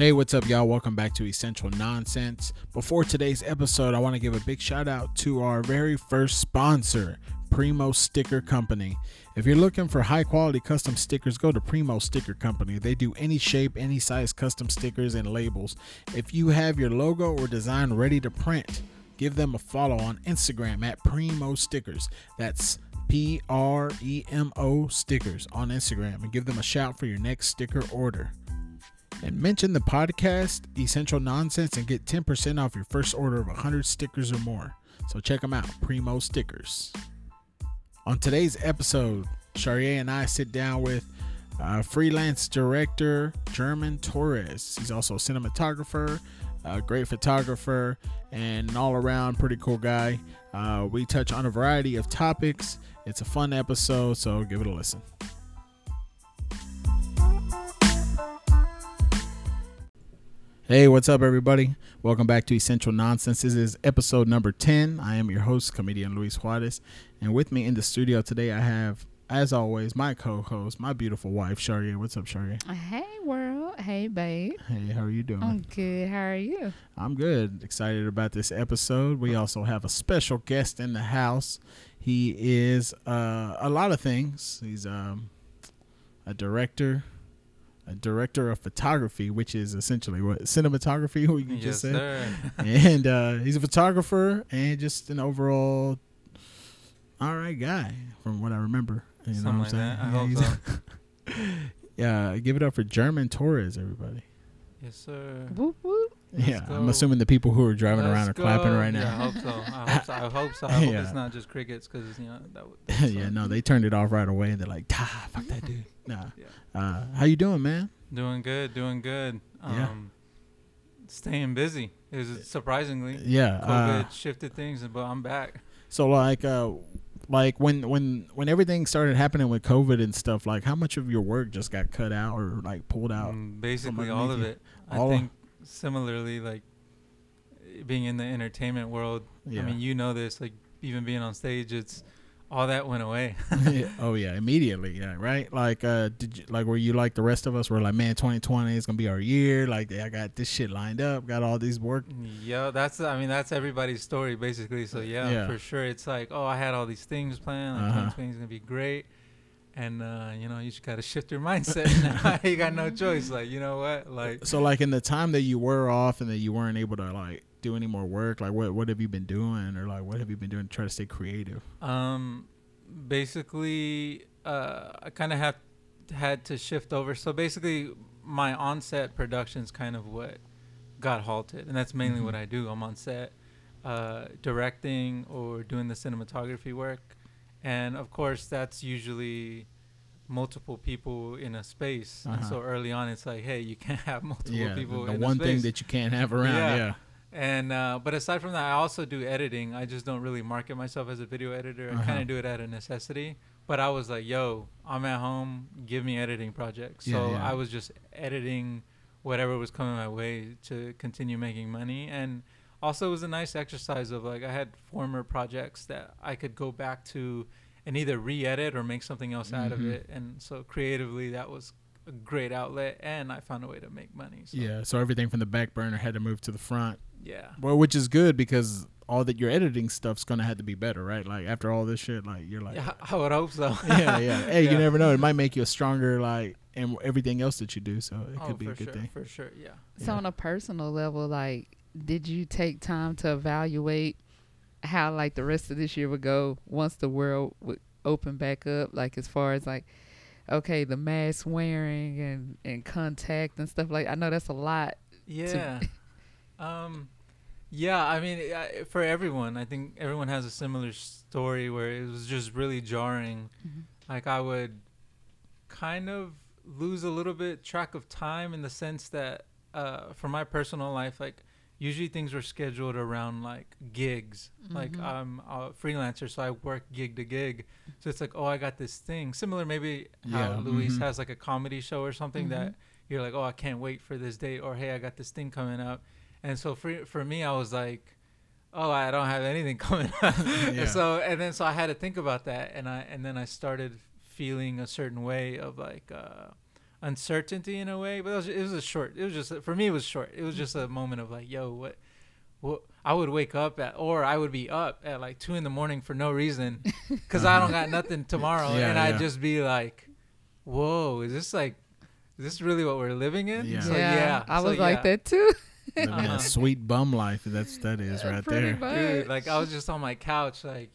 Hey, what's up, y'all? Welcome back to Essential Nonsense. Before today's episode, I want to give a big shout out to our very first sponsor, Premo Sticker Company. If you're looking for high quality custom stickers, go to Premo Sticker Company. They do any shape, any size custom stickers and labels. If you have your logo or design ready to print, give them a follow on Instagram at Premo Stickers. That's P R E M O Stickers on Instagram and give them a shout for your next sticker order. And mention the podcast Essential Nonsense and get 10% off your first order of 100 stickers or more. So check them out, Premo Stickers. On today's episode, Charya and I sit down with uh, freelance director German Torres. He's also a cinematographer, a great photographer, and an all around pretty cool guy. Uh, we touch on a variety of topics. It's a fun episode, so give it a listen. Hey, what's up, everybody? Welcome back to Essential Nonsense. This is episode number 10. I am your host, comedian Luis Juarez. And with me in the studio today, I have, as always, my co host, my beautiful wife, Charya. What's up, Charya? Hey, world. Hey, babe. Hey, how are you doing? I'm good. How are you? I'm good. Excited about this episode. We also have a special guest in the house. He is uh, a lot of things. He's um, a director, a director of photography, which is essentially what cinematography. What you yes, just said, sir. and uh, he's a photographer and just an overall all right guy, from what I remember. You know what I'm that. I saying? hope Yeah, he's- yeah, give it up for German Torres, everybody. Yes, sir. Whoop, whoop. Let's yeah, I'm assuming the people who are driving Let's around are clapping go. right Yeah, I now. hope so. I hope so. I hope so. I hope Yeah. it's not just crickets because you know that would. that yeah, no, they turned it off right away. And they're like, "Ah, fuck that dude." Nah. Yeah. Uh, how you doing, man? Doing good. Doing good. Um, Yeah. Staying busy. is surprisingly. Yeah. COVID Uh, shifted things, but I'm back. so like, uh, like when when when everything started happening with COVID and stuff, like how much of your work just got cut out or like pulled out? Mm, Basically, all of it. All I of- think similarly, like being in the entertainment world. Yeah. I mean, you know this. Like even being on stage, it's all that went away. oh yeah, immediately. Yeah, right. Like, uh, did you like were you like the rest of us? Were like, man, 2020 is gonna be our year. Like, I got this shit lined up. Got all these work. Yeah, that's I mean that's everybody's story basically. So yeah, Yeah. for sure, it's like oh I had all these things planned. Like Uh-huh. 2020 is gonna be great, and uh, you know you just gotta shift your mindset. now you got no choice. Like you know what, like So like in the time that you were off and that you weren't able to like do any more work, like what what have you been doing or like what have you been doing to try to stay creative? um, basically uh I kind of have had to shift over. So basically my on-set production's kind of what got halted, and that's mainly what Mhm. I do. I'm on set, uh, directing or doing the cinematography work, and of course that's usually multiple people in a space. Uh-huh. so early on, it's like, hey, you can't have multiple yeah, people. the in a one thing that you can't have around. Yeah. Yeah. And uh, but aside from that, I also do editing. I just don't really market myself as a video editor. I Uh-huh. kind of do it out of necessity. But I was like, yo, I'm at home. Give me editing projects. Yeah, So. I was just editing whatever was coming my way to continue making money. And also, it was a nice exercise of like I had former projects that I could go back to and either re-edit or make something else out of Mhm. it. And so creatively, that was a great outlet. And I found a way to make money. So, Yeah. So everything from the back burner had to move to the front. yeah. Well, which is good because all that your editing stuff's gonna have to be better, right? Like after all this shit, like you're like, Yeah, I would hope so. yeah, yeah. Hey, you never know. It might make you a stronger like and everything else that you do. So it oh, could be for a good sure, thing. for sure. Yeah. So Yeah. on a personal level, like, did you take time to evaluate how like the rest of this year would go once the world would open back up? Like as far as like, okay, the mask wearing and and contact and stuff like. I know that's a lot. Yeah. um, yeah. I mean, I- for everyone, I think everyone has a similar story where it was just really jarring. Like I would kind of lose a little bit track of time in the sense that, uh, for my personal life, like usually things were scheduled around like gigs. Like Mhm. I'm a freelancer, so I work gig to gig. So it's like, oh, I got this thing. Similar, maybe how Yeah, Luis mhm. has like a comedy show or something that Mhm. you're like, oh, I can't wait for this date, or hey, I got this thing coming up. And so for for me, I was like, oh, I don't have anything coming up. Yeah. And so and then so I had to think about that, and I and then I started feeling a certain way of like, uh, uncertainty in a way. But it was, it was a short. It was just for me. It was short. It was just a moment of like, yo, what, what? I would wake up at, or I would be up at like two in the morning for no reason, because I don't got nothing tomorrow, Yeah, and yeah. I'd just be like, whoa, is this like, is this really what we're living in? Yeah. So, yeah, yeah, I so, was like that too. Living Uh-huh. a sweet bum life. That's that is right Pretty there. much. Dude, like I was just on my couch, like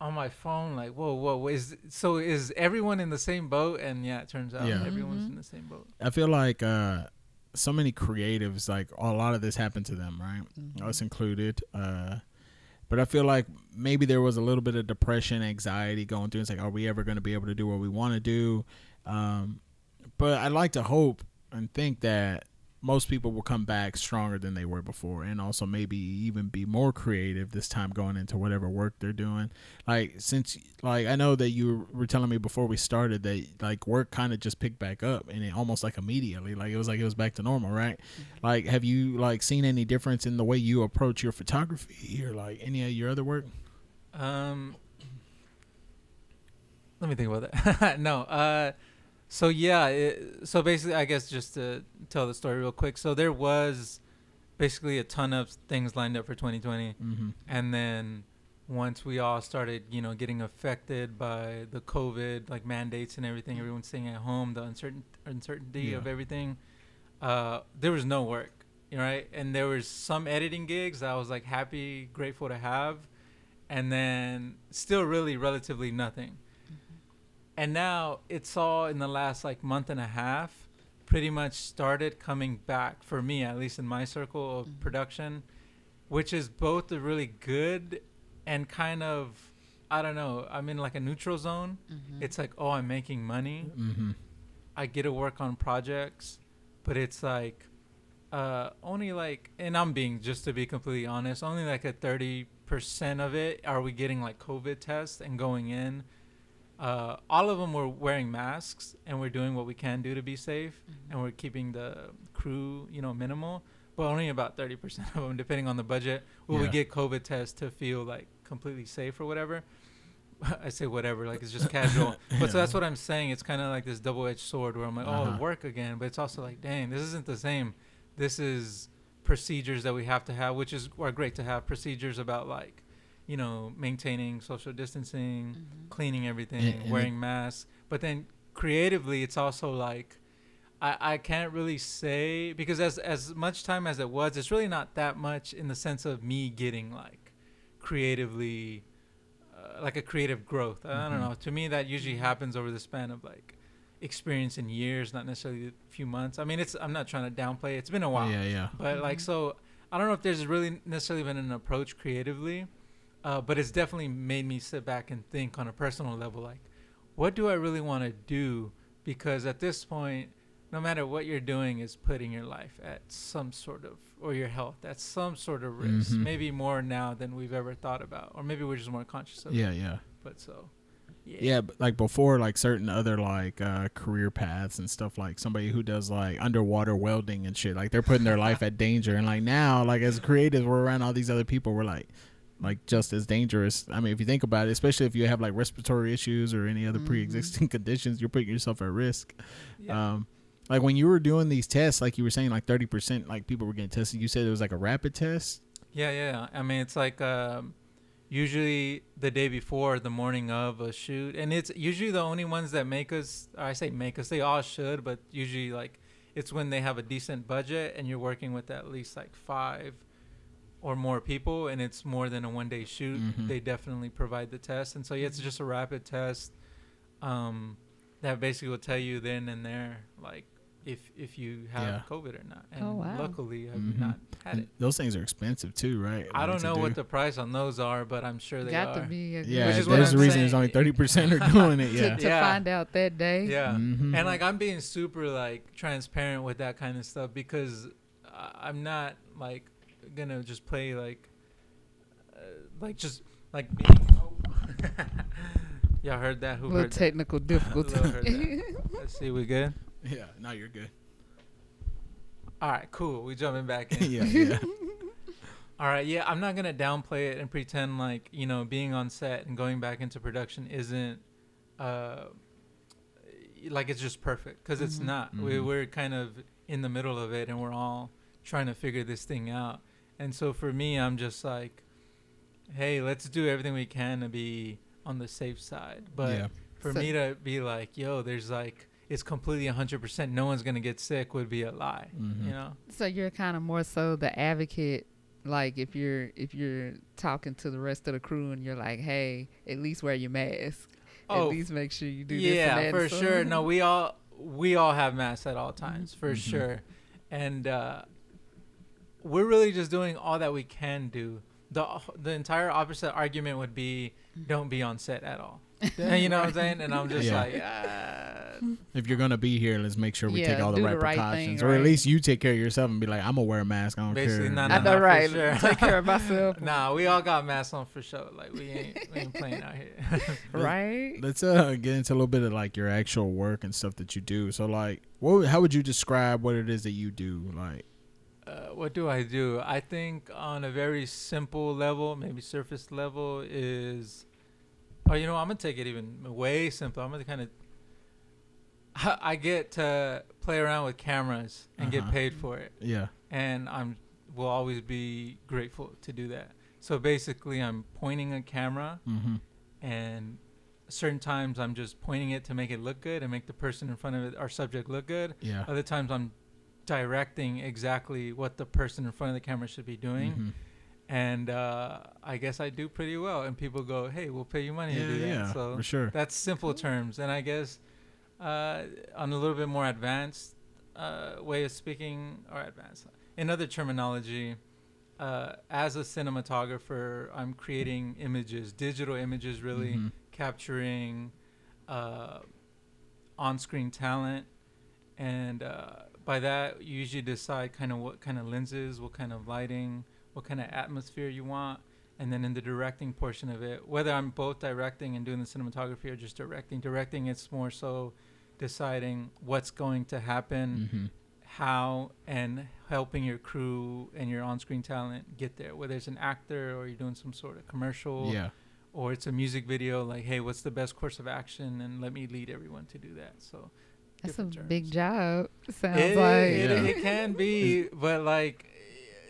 on my phone, like whoa, whoa, is so is everyone in the same boat? And yeah, it turns out Yeah. everyone's Mhm. in the same boat. I feel like uh, so many creatives, like a lot of this happened to them, right? Mhm. Us included. Uh, but I feel like maybe there was a little bit of depression, anxiety going through. It's like, are we ever going to be able to do what we want to do? Um, but I'd like to hope and think that most people will come back stronger than they were before and also maybe even be more creative this time going into whatever work they're doing. Like since like i know that you were telling me before we started that like work kind of just picked back up and it almost like immediately like it was like it was back to normal right? Like have you like seen any difference in the way you approach your photography or like any of your other work? Um, let me think about that. no, uh, so yeah, it, so basically, I guess just to tell the story real quick. So there was basically a ton of things lined up for 2020, mm-hmm. and then once we all started, you know, getting affected by the COVID like mandates and everything, everyone's staying at home, the uncertain uncertainty Yeah. of everything, uh, there was no work, right? And there was some editing gigs that I was like happy, grateful to have, and then still really relatively nothing. And now it's all in the last like month and a half, pretty much started coming back for me, at least in my circle of Mhm. production, which is both a really good and kind of I don't know. I'm in like a neutral zone. Mhm. It's like, oh, I'm making money. Mm-hmm. I get to work on projects, but it's like uh only like and I'm being just to be completely honest, only like a 30% of it are we getting like COVID tests and going in. Uh all of them were wearing masks and we're doing what we can do to be safe Mhm. and we're keeping the crew, you know, minimal, but only about 30% of them depending on the budget will we get COVID tests to feel like completely safe or whatever. I say whatever, like it's just casual. But so that's what I'm saying. It's kind of like this double-edged sword where I'm like, Uh-huh. oh, work again, but it's also like, dang, this isn't the same. This is procedures that we have to have, which is are great to have procedures about like, you know, maintaining social distancing, Mhm. cleaning everything, And- and wearing masks. But then creatively, it's also like, I, I can't really say because as as much time as it was, it's really not that much in the sense of me getting like creatively, uh, like a creative growth. I don't Mhm. know. To me, that usually happens over the span of like experience in years, not necessarily a few months. I mean, it's I'm not trying to downplay. it. It's been a while. yeah yeah But like Mhm. so, I don't know if there's really necessarily been an approach creatively, uh, but it's definitely made me sit back and think on a personal level, like, what do I really want to do? Because at this point, no matter what you're doing, is putting your life at some sort of or your health at some sort of risk. Mhm. Maybe more now than we've ever thought about, or maybe we're just more conscious of. it. yeah yeah But so, yeah. Yeah, but like before, like certain other like uh, career paths and stuff, like somebody who does like underwater welding and shit, like they're putting their life at danger. And like now, like as creatives, we're around all these other people. We're like, like just as dangerous. I mean, if you think about it, especially if you have like respiratory issues or any other Mhm. pre-existing conditions, you're putting yourself at risk. Yeah. Um, like when you were doing these tests, like you were saying, like thirty percent, like people were getting tested. You said it was like a rapid test. Yeah, yeah. yeah. I mean, it's like um, usually the day before, the morning of a shoot, and it's usually the only ones that make us. Or I say make us. They all should, but usually like it's when they have a decent budget and you're working with at least like five or more people, and it's more than a one day shoot. Mhm. They definitely provide the test, and so yeah, it's just a rapid test. Um, that basically will tell you then and there like if if you have Yeah. COVID or not. And Oh, wow. luckily, I've Mhm. not had And it. those things are expensive too, right? I Like, don't know do. what the price on those are, but I'm sure they Got are. to be a Yeah, Which is there's I'm the reason saying. there's only thirty percent are doing it. to, Yeah. to Yeah. find out that day. Yeah. Mhm. And like I'm being super like transparent with that kind of stuff because I'm not like gonna just play like uh, like just like being. Oh. Y'all heard that? Who little heard that? technical difficulty. Heard that? Let's see, we good? Yeah, no, you're good. All right, cool. We jumping back in. yeah, yeah. All right, yeah, I'm not gonna downplay it and pretend like you know being on set and going back into production isn't, uh, like it's just perfect because it's Mhm. not. We, Mhm. we're kind of in the middle of it, and we're all trying to figure this thing out. And so for me, I'm just like, hey, let's do everything we can to be on the safe side. But yeah. for So- me to be like, yo, there's like, it's completely 100%, no one's gonna get sick would be a lie. Mhm. You know? So you're kind of more so the advocate. Like if you're if you're talking to the rest of the crew and you're like, hey, at least wear your mask. Oh, at least make sure you do this. yeah, for sure. No, we all we all have masks at all times for Mhm. sure, and uh, we're really just doing all that we can do. the The entire opposite argument would be, don't be on set at all. you know what I'm saying? And I'm just Yeah. like, ah. If you're gonna be here, let's make sure we take all the right the right precautions, thing, or at least you take care of yourself and be like, I'm gonna wear a mask. I don't Basically, care. no, I no, know, no, for right? sure. Take care of myself. nah, we all got masks on for sure. Like we ain't, we ain't playing out here. right? Let's uh get into a little bit of like your actual work and stuff that you do. So like, what? How would you describe what it is that you do? Like, uh, what do I do? I think on a very simple level, maybe surface level, is. Oh, you know, I'm gonna take it even way simpler. I'm gonna kind of. I get to play around with cameras and Uh-huh. get paid for it, yeah, and I'm will always be grateful to do that. So basically, I'm pointing a camera, mm-hmm. and certain times I'm just pointing it to make it look good and make the person in front of it, our subject, look good. yeah. Other times I'm directing exactly what the person in front of the camera should be doing. Mhm. And uh, I guess I do pretty well. And people go, hey, we'll pay you money Yeah, to do that. yeah, so for sure. that's simple terms. And I guess uh, on a little bit more advanced uh, way of speaking, or advanced, in other terminology, uh, as a cinematographer, I'm creating images, digital images, really Mhm. capturing uh, on-screen talent, and uh, by that you usually decide kind of what kind of lenses, what kind of lighting, what kind of atmosphere you want, and then in the directing portion of it, whether I'm both directing and doing the cinematography or just directing, directing it's more so deciding what's going to happen, Mhm. how, and helping your crew and your on-screen talent get there. Whether it's an actor or you're doing some sort of commercial Yeah, or it's a music video like hey what's the best course of action and let me lead everyone to do that so That's a different big job. Sounds it, like it, Yeah. it can be but like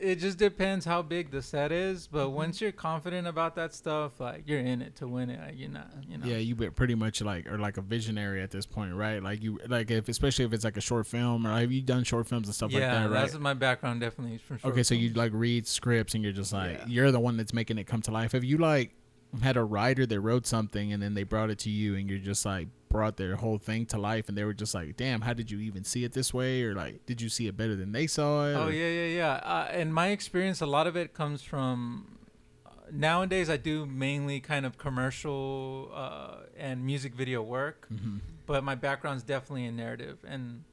it just depends how big the set is but Mhm. once you're confident about that stuff like you're in it to win it like, you're not you know yeah. you been pretty much like or like a visionary at this point, right? Like you, like if especially if it's like a short film or have you done short films and stuff yeah like that, right? Yeah, that's my background definitely from short Okay, so you like read scripts and you're just like Yeah. you're the one that's making it come to life. Have you like had a writer that wrote something and then they brought it to you and you're just like brought their whole thing to life and they were just like, damn, how did you even see it this way? Or like, did you see it better than they saw it? Oh Or- yeah, yeah, yeah. Uh, in my experience, a lot of it comes from. Uh, nowadays, I do mainly kind of commercial uh, and music video work, Mhm. but my background's definitely in narrative and.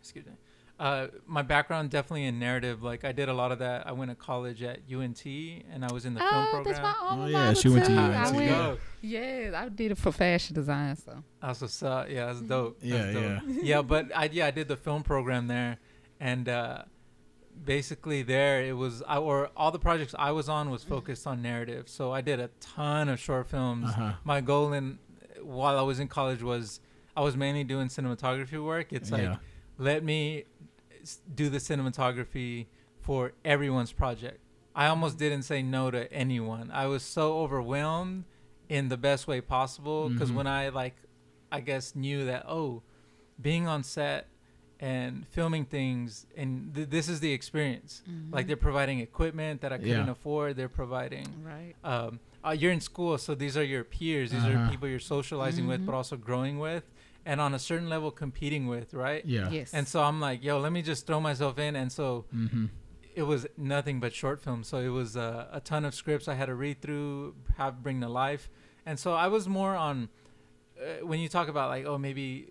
Excuse me. Uh, my background definitely in narrative. Like I did a lot of that. I went to college at UNT, and I was in the film Oh, program. that's my alma Oh, yeah, she went to. UNT, I went, yeah. go? I did it for fashion design. So Also, saw, yeah, that's dope. Yeah, That's dope. yeah, but I yeah I did the film program there, and uh, basically there it was I or all the projects I was on was focused on narrative. So I did a ton of short films. Uh-huh. My goal in while I was in college was I was mainly doing cinematography work. It's like yeah. let me s- do the cinematography for everyone's project. I almost didn't say no to anyone. I was so overwhelmed in the best way possible because Mhm. when I like, I guess knew that oh, being on set and filming things and th- this is the experience. Like they're providing equipment that I couldn't Yeah. afford. They're providing right. um, uh, you're in school, so these are your peers. These Uh-huh. are people you're socializing with, Mhm. but also growing with, and on a certain level competing with, right? Yeah. Yes. And so I'm like, yo, let me just throw myself in. And so Mm-hmm. it was nothing but short films. So it was uh, a ton of scripts I had to read through, have bring to life. And so I was more on uh, when you talk about like, oh, maybe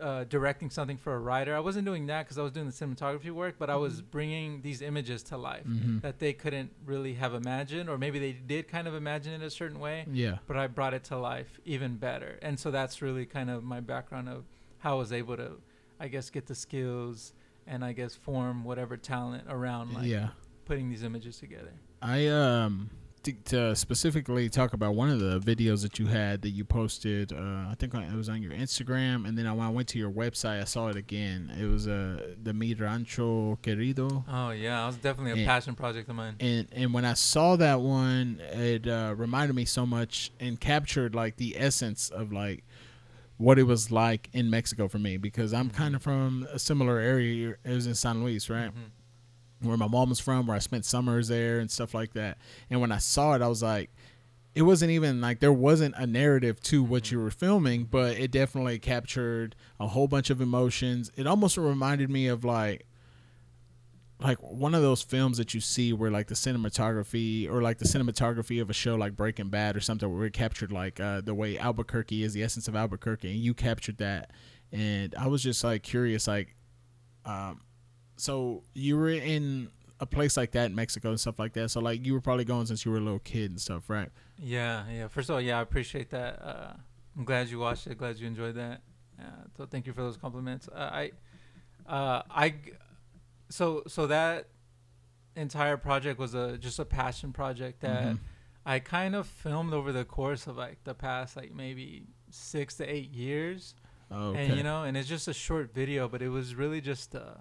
uh, directing something for a writer. I wasn't doing that because I was doing the cinematography work, but I was bringing these images to life Mm-hmm. that they couldn't really have imagined, or maybe they did kind of imagine it a certain way Yeah. but I brought it to life even better. And so that's really kind of my background of how I was able to, I guess, get the skills and I guess form whatever talent around like yeah. putting these images together. I um to, to specifically talk about one of the videos that you had that you posted. Uh, I think it was on your Instagram, and then when I went to your website, I saw it again. It was uh, the Mi Rancho Querido. Oh yeah, that was definitely a And- passion project of mine. and and when I saw that one, it uh, reminded me so much and captured like the essence of like what it was like in Mexico for me because I'm kind of from a similar area. It was in San Luis, right, Mhm. Where my mom was from, where I spent summers there and stuff like that. And when I saw it, I was like. It wasn't even like there wasn't a narrative to what you were filming, but it definitely captured a whole bunch of emotions. It almost reminded me of like like one of those films that you see where like the cinematography or like the cinematography of a show like Breaking Bad or something where it captured like uh, the way Albuquerque is the essence of Albuquerque and you captured that and I was just like curious like um so you were in a place like that in Mexico and stuff like that so like you were probably going since you were a little kid and stuff right Yeah, yeah. First of all, yeah, I appreciate that. Uh, I'm glad you watched it. Glad you enjoyed that. Uh, so thank you for those compliments. Uh, I, uh, I, so so that entire project was a just a passion project that Mhm. I kind of filmed over the course of like the past like maybe six to eight years. oh, okay and you know and it's just a short video but it was really just uh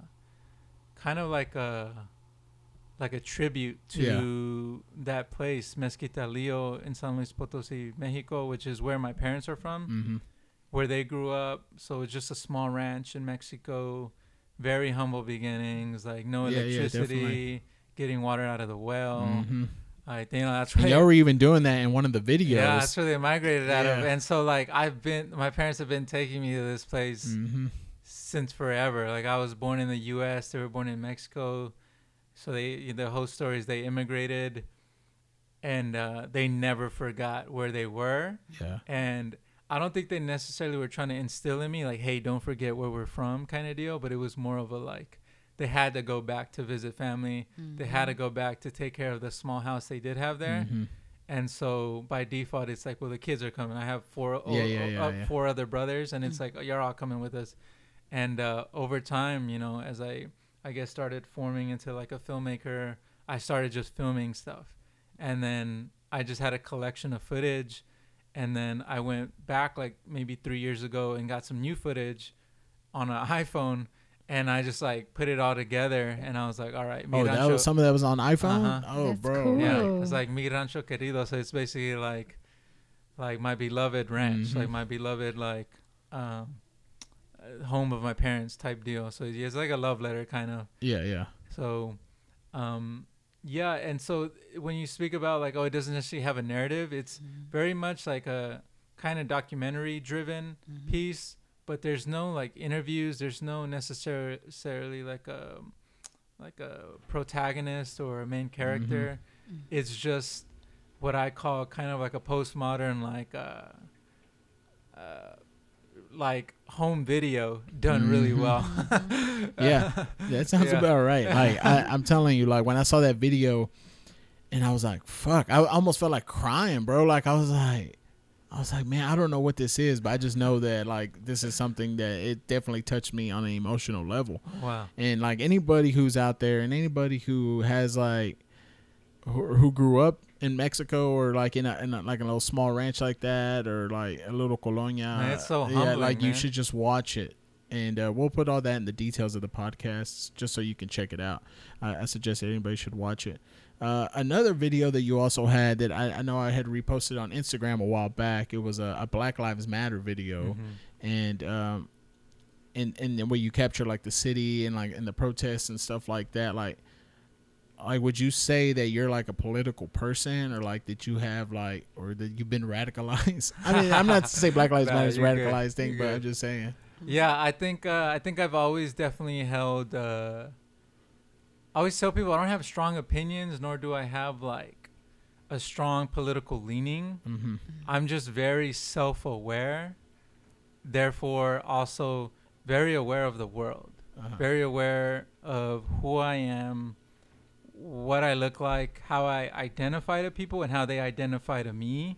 kind of like a like a tribute to that place mezquitalillo in san luis potosi mexico which is where my parents are from mm-hmm. where they grew up so it's just a small ranch in mexico very humble beginnings like no Yeah, yeah, electricity definitely. getting water out of the well mm-hmm. i think that's and y'all were even doing that in one of the videos yeah that's where they migrated out of and so like i've been my parents have been taking me to this place mm-hmm. Since forever. Like I was born in the U.S., they were born in Mexico, so they the whole story is they immigrated, and uh, they never forgot where they were. yeah And I don't think they necessarily were trying to instill in me like, "Hey, don't forget where we're from," kind of deal. But it was more of a like they had to go back to visit family. They had to go back to take care of the small house they did have there. Mhm. And so by default, it's like, well, the kids are coming. I have four, o- Yeah, yeah, o- yeah, uh, yeah. four other brothers, and it's like, oh, you're all coming with us. And uh, over time, you know, as I, I guess, started forming into like a filmmaker, I started just filming stuff, and then I just had a collection of footage, and then I went back like maybe three years ago and got some new footage on an iPhone, and I just like put it all together, and I was like, all right, Oh, that was some of that was on iPhone. Uh-huh. Oh, That's bro. cool. yeah, it's like Mi Rancho Querido, so it's basically like, like my beloved ranch, Mhm. like my beloved like, um, home of my parents type deal. So it's like a love letter kind of. Yeah, yeah. So, um, yeah, and so when you speak about like, oh, it doesn't necessarily have a narrative, it's very much like a kind of documentary driven Mm-hmm. piece, but there's no like interviews. There's no necessarily like a like a protagonist or a main character. Mhm. It's just what I call kind of like a postmodern like uh, uh, like home video done really Mhm. well. Yeah. That sounds Yeah. about right. Like I, I'm telling you, like when I saw that video, and I was like, "Fuck!" I almost felt like crying, bro. Like I was like, I was like, man, I don't know what this is, but I just know that like this is something that it definitely touched me on an emotional level. wow. And like anybody who's out there, and anybody who has like who, who grew up in Mexico or like in a, in a like a little small ranch like that or like a little colonia, Man, it's so yeah, humbling, like you should just watch it. And uh, we'll put all that in the details of the podcast just so you can check it out. I I suggest anybody should watch it. Uh, another video that you also had that I, I know I had reposted on Instagram a while back. It was a, a Black Lives Matter video Mhm. and um and and where you capture like the city and like and the protests and stuff like that like like would you say that you're like a political person or like that you have like or that you've been radicalized i mean i'm not to say black lives matter is a you're good. radicalized thing You're but i'm just saying Yeah, I think uh, I think I've always definitely held. Uh, I always tell people I don't have strong opinions, nor do I have like a strong political leaning. mm-hmm. I'm just very self-aware, therefore also very aware of the world, uh-huh. very aware of who I am, what I look like, how I identify to people, and how they identify to me,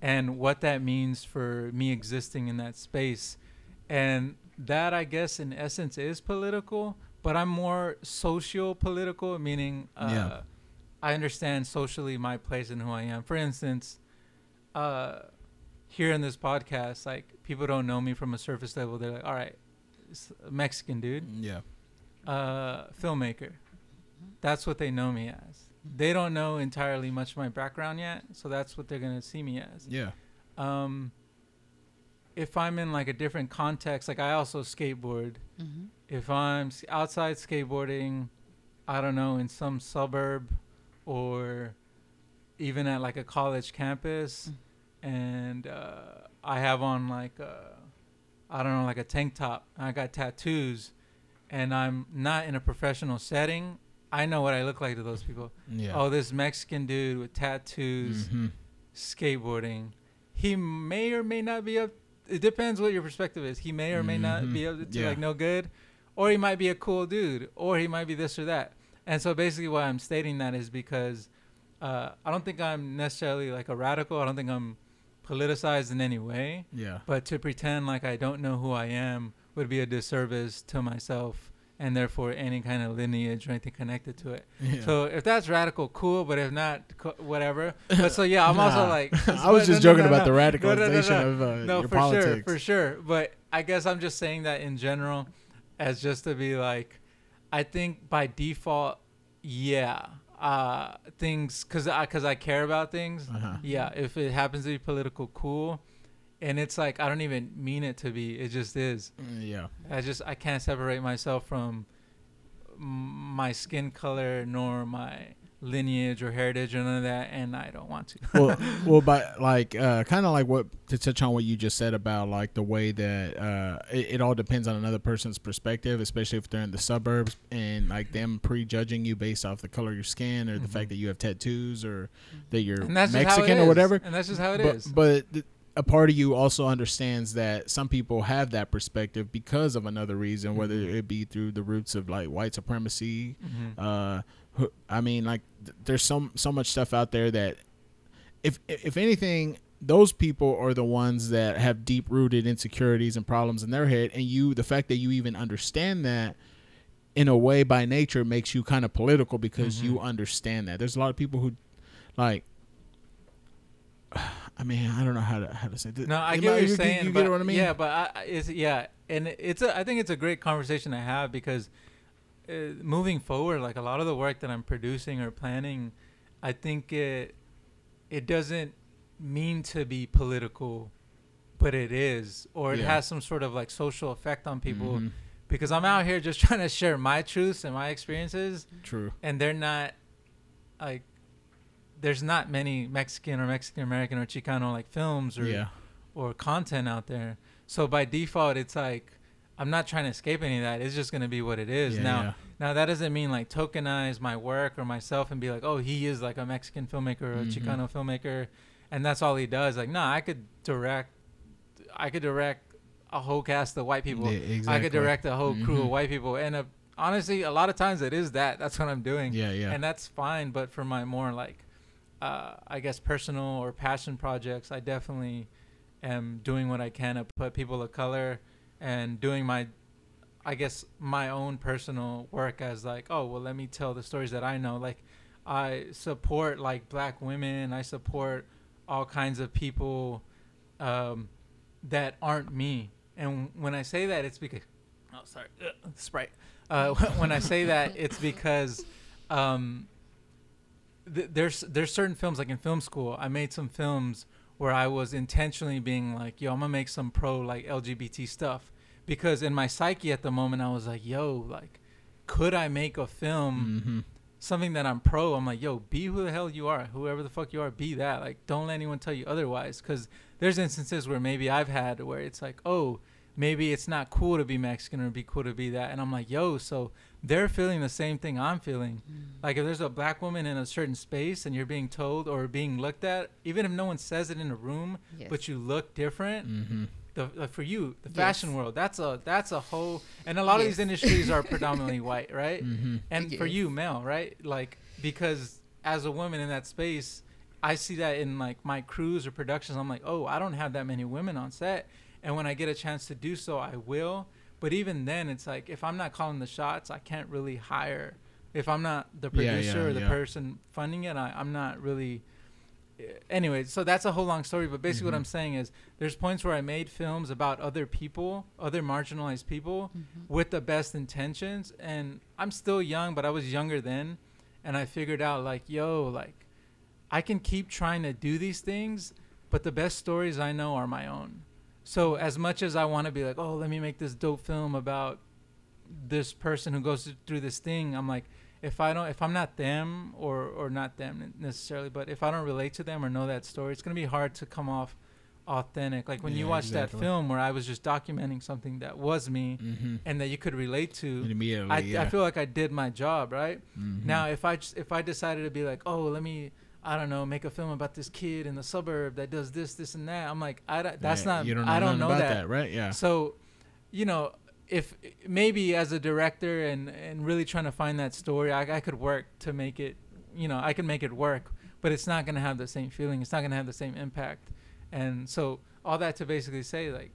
and what that means for me existing in that space. And that, I guess, in essence, is political, but I'm more socio political, meaning uh, Yeah. I understand socially my place and who I am. For instance, uh, here in this podcast, like people don't know me from a surface level. They're like, all right, Mexican dude, Yeah. uh, filmmaker. That's what they know me as. They don't know entirely much of my background yet, so that's what they're gonna see me as. Yeah. Um, if I'm in like a different context, like I also skateboard. Mm-hmm. If I'm outside skateboarding, I don't know, in some suburb or even at like a college campus, and uh, I have on like a, I don't know, like a tank top, and I got tattoos, and I'm not in a professional setting, I know what I look like to those people. Yeah. Oh, this Mexican dude with tattoos Mhm. skateboarding. He may or may not be up. It depends what your perspective is. He may or may not Mhm. be up to Yeah. like no good, or he might be a cool dude, or he might be this or that. And so basically, why I'm stating that is because uh, I don't think I'm necessarily like a radical. I don't think I'm politicized in any way. Yeah. But to pretend like I don't know who I am would be a disservice to myself, and therefore any kind of lineage or anything connected to it. Yeah. So if that's radical, cool. But if not, co- whatever. But so yeah, I'm also like. I was just no, joking no, about no. the no, no, radicalization of uh, No, your for politics. sure, for sure. But I guess I'm just saying that in general, as just to be like, I think by default, yeah, uh, things because I because I care about things. Uh-huh. Yeah, if it happens to be political, cool. And it's like I don't even mean it to be. It just is. Mm, Yeah. I just I can't separate myself from my skin color nor my lineage or heritage or none of that, and I don't want to. well, well, but like, uh, kind of like what to touch on what you just said about like the way that uh, it, it all depends on another person's perspective, especially if they're in the suburbs and like them prejudging you based off the color of your skin or the Mhm. fact that you have tattoos or that you're and that's just how it Mexican or whatever. And that's just how it but, is. But th- a part of you also understands that some people have that perspective because of another reason, whether Mhm. it be through the roots of like white supremacy. Mhm. Uh, I mean, like th- there's so so much stuff out there that, if if anything, those people are the ones that have deep rooted insecurities and problems in their head, and you, the fact that you even understand that. In a way, by nature, makes you kind of political because Mhm. you understand that. There's a lot of people who, like, I mean, I don't know how to how to say this. No, I get what you- you're you- saying. You but get what I mean? Yeah, but I, it's yeah, and it's a, I think it's a great conversation to have because uh, moving forward, like a lot of the work that I'm producing or planning, I think it it doesn't mean to be political, but it is, or it Yeah. has some sort of like social effect on people. Mhm. Because I'm out here just trying to share my truths and my experiences, True. and they're not like there's not many Mexican or Mexican American or Chicano like films or Yeah. or content out there. So by default, it's like I'm not trying to escape any of that. It's just gonna be what it is. Yeah, now, yeah. now that doesn't mean like tokenize my work or myself and be like, oh, he is like a Mexican filmmaker or a Mhm. Chicano filmmaker, and that's all he does. Like, nah, I could direct, I could direct a whole cast of white people. Yeah, I could direct a whole crew of Mhm. white people, and uh, honestly, a lot of times it is that. That's what I'm doing Yeah, yeah. and that's fine. But for my more like, uh, I guess personal or passion projects, I definitely am doing what I can to put people of color and doing my, I guess my own personal work as like, oh well, let me tell the stories that I know. Like, I support like black women. I support all kinds of people um, that aren't me. And when I say that, it's because, oh sorry, Ugh, Sprite. Uh, when I say that, it's because um, th- there's there's certain films like in film school. I made some films where I was intentionally being like, yo, I'm gonna make some pro like LGBT stuff because in my psyche at the moment I was like, yo, like, could I make a film? hmm something that I'm pro, I'm like, yo, be who the hell you are, whoever the fuck you are, be that. Like, don't let anyone tell you otherwise. Because there's instances where maybe I've had where it's like, oh, maybe it's not cool to be Mexican or be cool to be that, and I'm like, yo, so they're feeling the same thing I'm feeling. Like, if there's a black woman in a certain space and you're being told or being looked at, even if no one says it in a room, Yes. but you look different, hmm the like for you, the Yes. fashion world, that's a that's a whole, and a lot of these industries are predominantly white, right? hmm and for you male right like because as a woman in that space i see that in like my crews or productions i'm like oh i don't have that many women on set and when i get a chance to do so i will but even then it's like if i'm not calling the shots i can't really hire if I'm not the producer yeah, or the yeah. person funding it, I, I'm not really. eh, Anyway, so that's a whole long story. But basically, Mhm. what I'm saying is, there's points where I made films about other people, other marginalized people, Mhm. with the best intentions. And I'm still young, but I was younger then, and I figured out like, yo, like, I can keep trying to do these things, but the best stories I know are my own. So as much as I want to be like, oh, let me make this dope film about this person who goes through this thing, I'm like, if I don't, if I'm not them or or not them necessarily, but if I don't relate to them or know that story, it's gonna be hard to come off authentic. Like when you watch exactly. that film where I was just documenting something that was me Mm-hmm. and that you could relate to. Immediately, I, yeah. I feel like I did my job, right? Mhm. Now, if I just, if I decided to be like, oh, let me, I don't know, make a film about this kid in the suburb that does this, this, and that, I'm like, I don't- that's Yeah, not, You don't know I don't know about that. right? Yeah. So, you know, if maybe as a director and and really trying to find that story, I, I could work to make it, you know, I can make it work, but it's not gonna have the same feeling. It's not gonna have the same impact. And so, all that to basically say, like,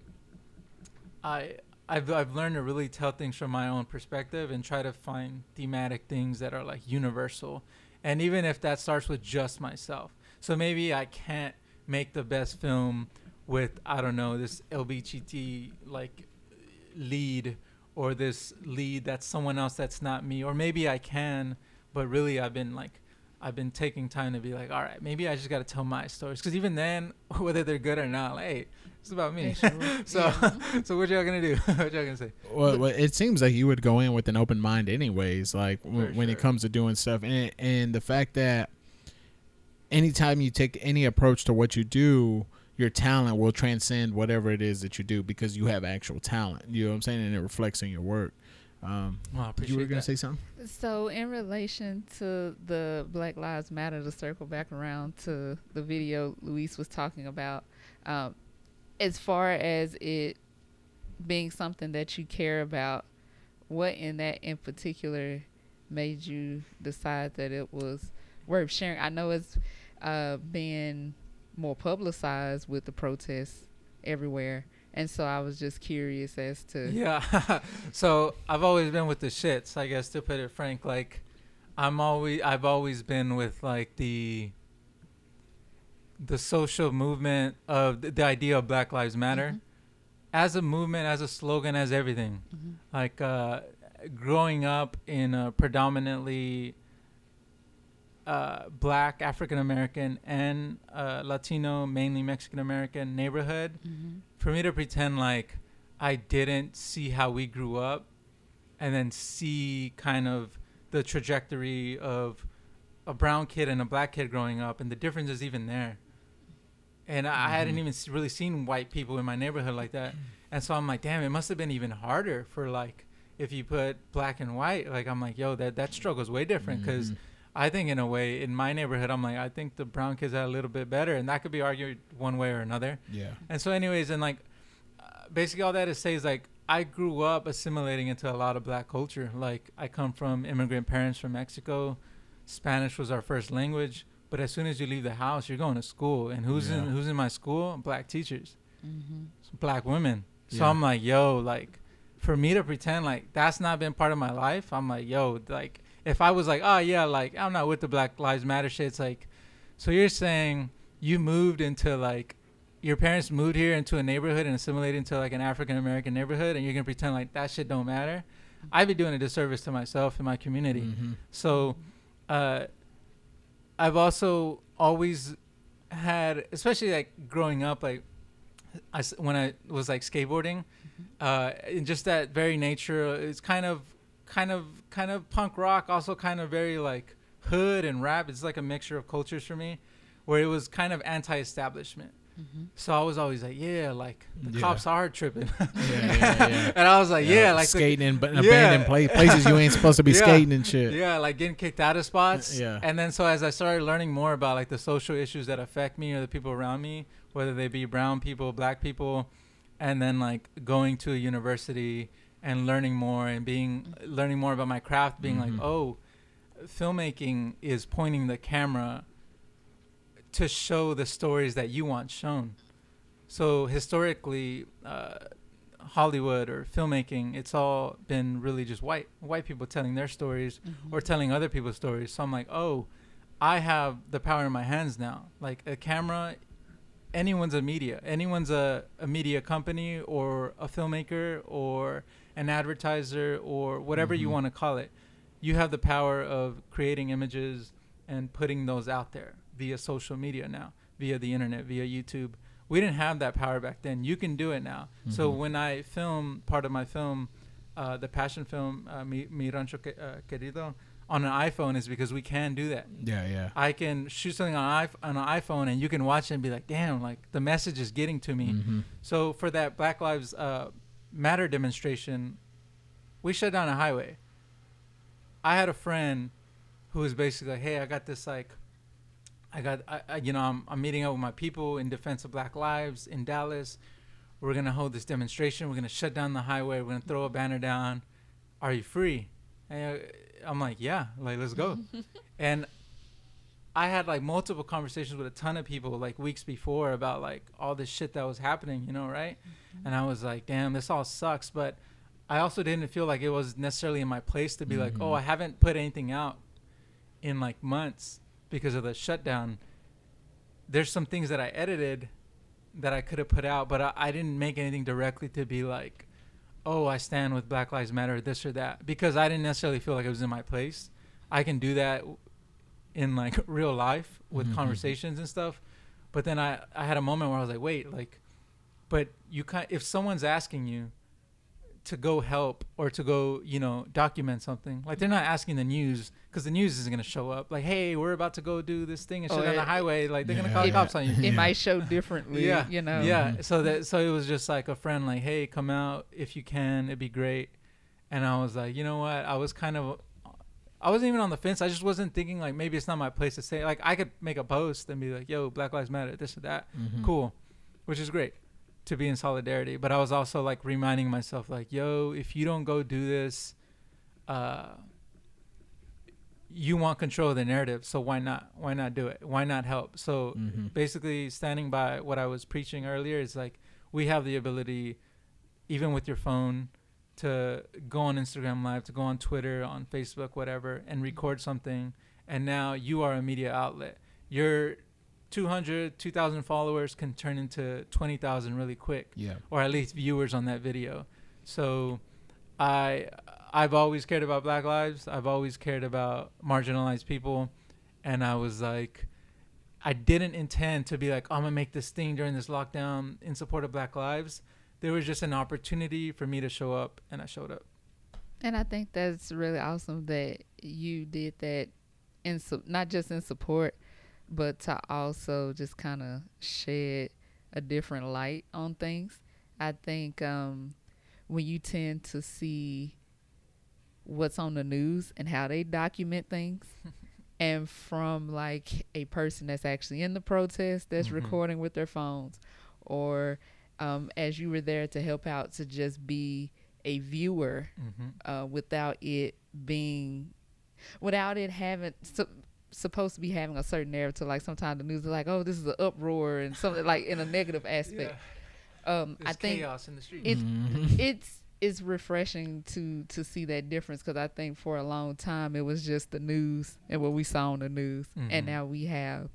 I. I've, I've learned to really tell things from my own perspective and try to find thematic things that are like universal. And even if that starts with just myself. So maybe I can't make the best film with, I don't know, this LBGT like lead or this lead that's someone else that's not me. Or maybe I can, but really I've been like, I've been taking time to be like, all right, maybe I just got to tell my stories. Because even then, whether they're good or not, like, hey, it's about me. Actually, so, yeah. so what y'all gonna do? what y'all gonna say? Well, well, it seems like you would go in with an open mind, anyways. Like w- For when it comes to doing stuff, and and the fact that anytime you take any approach to what you do, your talent will transcend whatever it is that you do because you have actual talent. You know what I'm saying, and it reflects in your work. Um, Well, I you were gonna that. say something? So, in relation to the Black Lives Matter, to circle back around to the video Luis was talking about, um, as far as it being something that you care about, what in that in particular made you decide that it was worth sharing? I know it's uh, been more publicized with the protests everywhere, and so I was just curious as to Yeah. so I've always been with the shits, I guess to put it frank. Like I'm always I've always been with like the the social movement of the, the idea of Black Lives Matter Mhm. as a movement, as a slogan, as everything. Mhm. Like uh, growing up in a predominantly uh, black African American and uh, Latino, mainly Mexican American neighborhood Mhm. for me to pretend like I didn't see how we grew up and then see kind of the trajectory of a brown kid and a black kid growing up and the difference is even there. And I, I hadn't Mhm. even really seen white people in my neighborhood like that. And so I'm like, damn, it must have been even harder for like if you put black and white. Like I'm like, yo, that that struggle's way different because Mhm. I think in a way in my neighborhood I'm like I think the brown kids had a little bit better and that could be argued one way or another. yeah, And so, anyways, and like, uh, basically, all that to say is like, I grew up assimilating into a lot of black culture. Like, I come from immigrant parents from Mexico. Spanish was our first language. But as soon as you leave the house, you're going to school. And who's in who's in my school? Black teachers, Mhm. black women. So Yeah. I'm like, yo, like, for me to pretend like that's not been part of my life, I'm like, yo, like, if I was like, oh yeah, like I'm not with the Black Lives Matter shit, it's like, so you're saying you moved into like your parents moved here into a neighborhood and assimilated into like an African American neighborhood, and you're gonna pretend like that shit don't matter. I'd be doing a disservice to myself and my community. Mhm. So, uh, I've also always had, especially like growing up, like I when I was like skateboarding, uh, in just that very nature, it's kind of, kind of, kind of punk rock, also kind of very like hood and rap. It's like a mixture of cultures for me, where it was kind of anti-establishment. Mhm. So I was always like, yeah, like the Yeah. cops are tripping, Yeah, yeah, yeah. and I was like, yeah, like skating in but Yeah. abandoned pla- places you ain't supposed to be Yeah. skating and shit. Yeah, like getting kicked out of spots. Yeah. And then so as I started learning more about like the social issues that affect me or the people around me, whether they be brown people, black people, and then like going to a university and learning more and being learning more about my craft, being Mhm. like, oh, filmmaking is pointing the camera to show the stories that you want shown. So historically, uh, Hollywood or filmmaking, it's all been really just white white people telling their stories Mhm. or telling other people's stories. So I'm like, oh, I have the power in my hands now. Like a camera, anyone's a media. Anyone's a, a media company or a filmmaker or an advertiser or whatever you Mhm. want to call it. You have the power of creating images and putting those out there via social media now, via the internet, via YouTube. We didn't have that power back then. You can do it now. So Mhm. when I film part of my film, uh, the passion film, uh, Mi, Mi Rancho Que- uh, Querido, on an iPhone is because we can do that. Yeah, yeah. I can shoot something on, iP- on an iPhone and you can watch it and be like, damn, like the message is getting to me. Mhm. So for that Black Lives uh, Matter demonstration, we shut down a highway. I had a friend who was basically like, hey, I got this like, I got, I, I, you know, I'm, I'm meeting up with my people in defense of Black lives in Dallas. We're gonna hold this demonstration. We're gonna shut down the highway. We're gonna throw a banner down. Are you free? And uh, I'm like, yeah, like let's go. and I had like multiple conversations with a ton of people like weeks before about like all this shit that was happening, you know, right? And I was like, damn, this all sucks. But I also didn't feel like it was necessarily in my place to be like, Mhm. oh, I haven't put anything out in like months because of the shutdown. There's some things that I edited that I could have put out, but I, I didn't make anything directly to be like, oh, I stand with Black Lives Matter, this or that, because I didn't necessarily feel like it was in my place. I can do that in like real life with Mhm. conversations and stuff. But then I, I had a moment where I was like, wait, like, but you can if someone's asking you to go help or to go, you know, document something, like they're not asking the news because the news isn't gonna show up. Like, hey, we're about to go do this thing and Oh, shit on the highway. Like they're Yeah, gonna call yeah. cops on you. It Yeah. might show differently, Yeah, you know. Yeah. Mhm. So that so it was just like a friend, like, hey, come out if you can. It'd be great. And I was like, you know what? I was kind of, I wasn't even on the fence. I just wasn't thinking like maybe it's not my place to say. Like I could make a post and be like, yo, Black Lives Matter, this or that. Mhm. Cool, which is great to be in solidarity. But I was also like reminding myself, like, yo, if you don't go do this, uh, you want control of the narrative. So why not? Why not do it? Why not help? So Mhm. basically standing by what I was preaching earlier is like we have the ability, even with your phone, to go on Instagram Live, to go on Twitter, on Facebook, whatever, and record something. And now you are a media outlet. Your 200, 2,000 followers can turn into 20,000 really quick Yeah. or at least viewers on that video. So I I've always cared about black lives. I've always cared about marginalized people and I was like I didn't intend to be like I'm going to make this thing during this lockdown in support of black lives. There was just an opportunity for me to show up and I showed up. And I think that's really awesome that you did that in su- not just in support, but to also just kind of shed a different light on things. I think um, when you tend to see what's on the news and how they document things, and from like a person that's actually in the protest that's Mhm. recording with their phones, or um, as you were there to help out to just be a viewer Mm-hmm. uh, without it being, without it having su- supposed to be having a certain narrative. Like sometimes the news is like, oh, this is an uproar and something like in a negative aspect. Um, I think chaos in the streets. it- Mhm. it's it's refreshing to to see that difference because I think for a long time it was just the news and what we saw on the news, Mhm. and now we have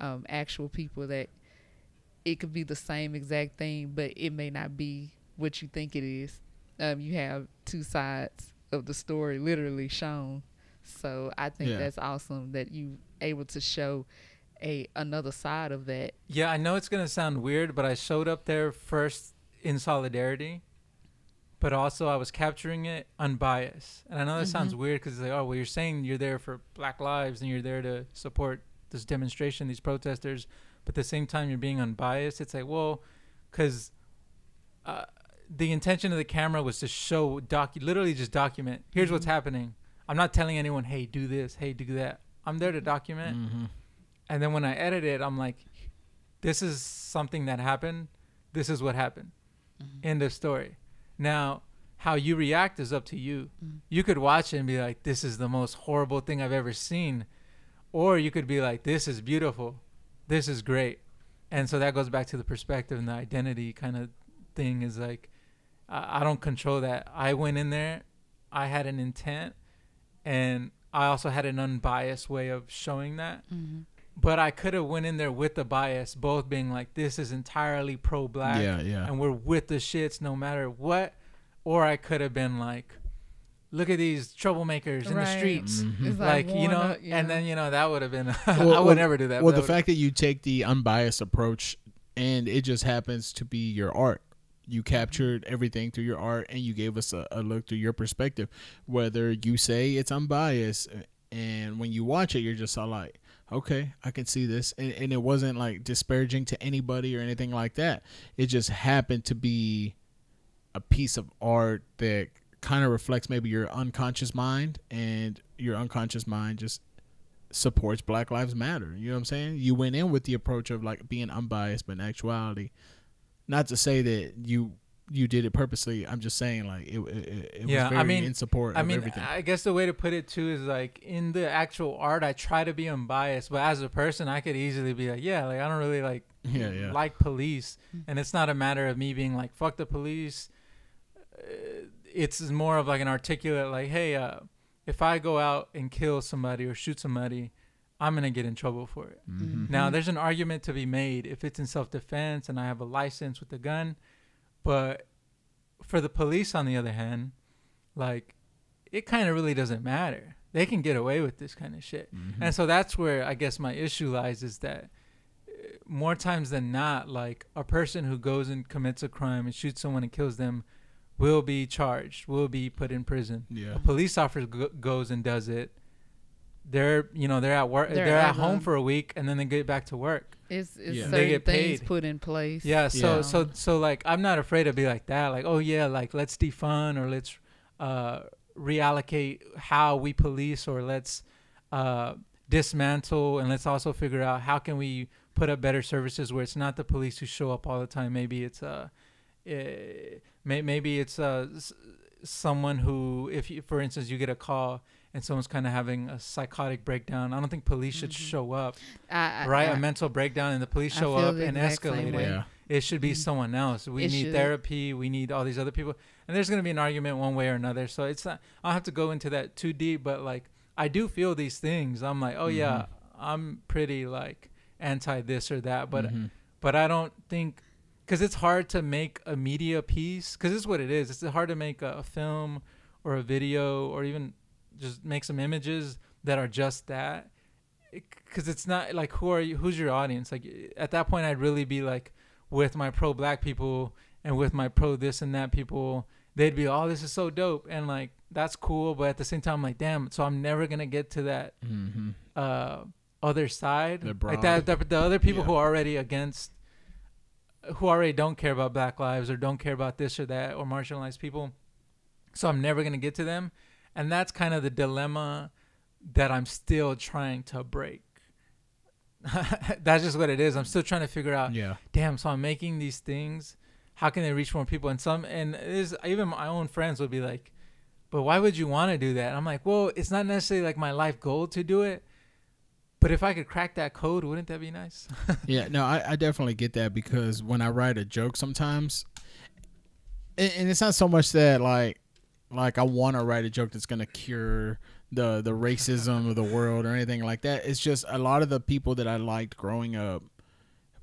um, actual people that it could be the same exact thing, but it may not be what you think it is. Um, you have two sides of the story literally shown, so I think Yeah. that's awesome that you able to show a another side of that. Yeah, I know it's gonna sound weird, but I showed up there first in solidarity, but also I was capturing it unbiased. And I know that sounds Mhm. weird because it's like, oh, well, you're saying you're there for Black Lives and you're there to support this demonstration, these protesters, but at the same time you're being unbiased. It's like, well, because uh, the intention of the camera was to show, docu- literally just document. Here's what's Mhm. happening. I'm not telling anyone, hey, do this, hey, do that. I'm there to document. Mhm. And then when I edit it, I'm like, this is something that happened. This is what happened. End of story. Now, how you react is up to you. Mhm. You could watch it and be like, this is the most horrible thing I've ever seen. Or you could be like, this is beautiful. This is great. And so that goes back to the perspective and the identity kind of thing is like, I, I don't control that. I went in there, I had an intent, and I also had an unbiased way of showing that. Mhm. But I could have went in there with the bias, both being like, "This is entirely pro-black, Yeah, yeah. and we're with the shits no matter what," or I could have been like, "Look at these troublemakers in the Right. streets." Mhm. It's Like, you know, up, yeah. and then you know that would have been. I would well- never do that. well, the that fact that you take the unbiased approach and it just happens to be your art. You captured everything through your art and you gave us a, a look through your perspective. Whether you say it's unbiased uh, and when you watch it, you're just all like, okay, I can see this. And, and it wasn't like disparaging to anybody or anything like that. It just happened to be a piece of art that kind of reflects maybe your unconscious mind and your unconscious mind just supports Black Lives Matter. You know what I'm saying? You went in with the approach of like being unbiased, but in actuality, not to say that you you did it purposely. I'm just saying like it it, it Yeah, I was very mean- in support I of mean, everything. I guess the way to put it too is like in the actual art, I try to be unbiased, but as a person, I could easily be like, yeah, like I don't really like yeah, yeah. like police, and it's not a matter of me being like fuck the police. Uh, It's more of like an articulate like, hey, uh, if I go out and kill somebody or shoot somebody, I'm gonna get in trouble for it. Mhm. Now, there's an argument to be made if it's in self defense and I have a license with a gun, but for the police, on the other hand, like it kind of really doesn't matter. They can get away with this kind of shit. Mhm. And so that's where I guess my issue lies is that uh, more times than not, like a person who goes and commits a crime and shoots someone and kills them will be charged, will be put in prison. yeah. A police officer go- goes and does it. They're you know they're at work They're they're, at at home home. for a week and then they get back to work. It's, it's Yeah. certain They get things paid. put in place. Yeah, so Yeah. so so like I'm not afraid to be like that. Like oh yeah, like let's defund or let's uh, reallocate how we police or let's uh, dismantle and let's also figure out how can we put up better services where it's not the police who show up all the time. Maybe it's uh, eh, may, maybe it's uh, someone who if you, for instance you get a call and someone's kind of having a psychotic breakdown. I don't think police should Mhm. show up, I, I, right? a mental breakdown and the police show up and escalate it yeah. it should be Mhm. someone else. We It need should. therapy. We need all these other people, and there's gonna be an argument one way or another. So it's not. I don't have to go into that too deep, but like I do feel these things. I'm like, oh yeah, I'm pretty like anti this or that, but Mhm. but I don't think because it's hard to make a media piece because it's what it is. It's hard to make a, a film or a video or even just make some images that are just that? Because it's not like who are you who's your audience? Like at that point i'd really be like with my pro black people and with my pro this and that people they'd be oh this is so dope and like that's cool but at the same time I'm like damn so i'm never gonna get to that Mhm. uh other side? The like that the, the other people Yeah. who are already against who already don't care about black lives or don't care about this or that or marginalized people so i'm never going to get to them and that's kind of the dilemma that i'm still trying to break. That's just what it is. I'm still trying to figure out Yeah. damn so i'm making these things. How can they reach more people? And some and is even my own friends would be like but why would you want to do that? I'm like well it's not necessarily like my life goal to do it but if i could crack that code wouldn't that be nice? Yeah, no, I, I definitely get that because when I write a joke sometimes, and, and it's not so much that like, like I want to write a joke that's gonna cure the the racism of the world or anything like that. It's just a lot of the people that I liked growing up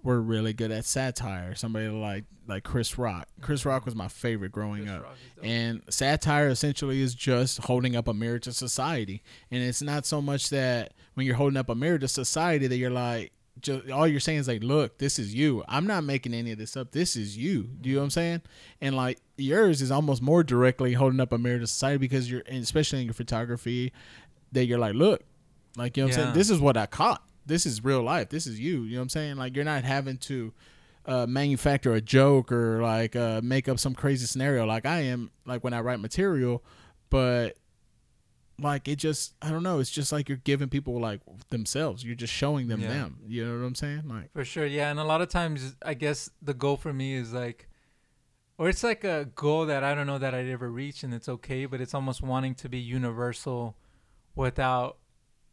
were really good at satire. Somebody like like Chris Rock. Chris Rock was my favorite growing up. And satire essentially is just holding up a mirror to society. And it's not so much that when you're holding up a mirror to society that you're like, just all you're saying is like, look, this is you. I'm not making any of this up. This is you. Do you know what I'm saying? And like yours is almost more directly holding up a mirror to society because you're, and especially in your photography, that you're like, look, like you know what I'm saying. This is what I caught. This is real life. This is you. You know what I'm saying? Like you're not having to uh, manufacture a joke or like uh, make up some crazy scenario like I am like when I write material, but like it just I don't know. It's just like you're giving people like themselves. You're just showing them Yeah. them. You know what I'm saying? Like For sure, yeah. And a lot of times, I guess the goal for me is like, or it's like a goal that I don't know that I'd ever reach, and it's okay, but it's almost wanting to be universal without,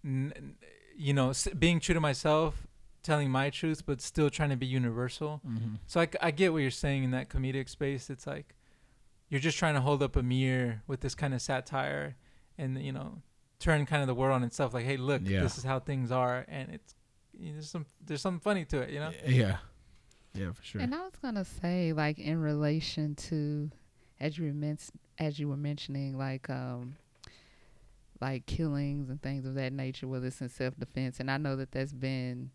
you know, being true to myself, telling my truth, but still trying to be universal. Mm-hmm. So I get what you're saying in that comedic space. It's like, you're just trying to hold up a mirror with this kind of satire and you know turn kind of the world on itself like hey look Yeah. this is how things are and it's you know, there's some there's something funny to it you know Yeah. Yeah, for sure. And I was gonna say, like in relation to, as you were men- as you were mentioning, like um, like killings and things of that nature, whether it's in self defense, and I know that that's been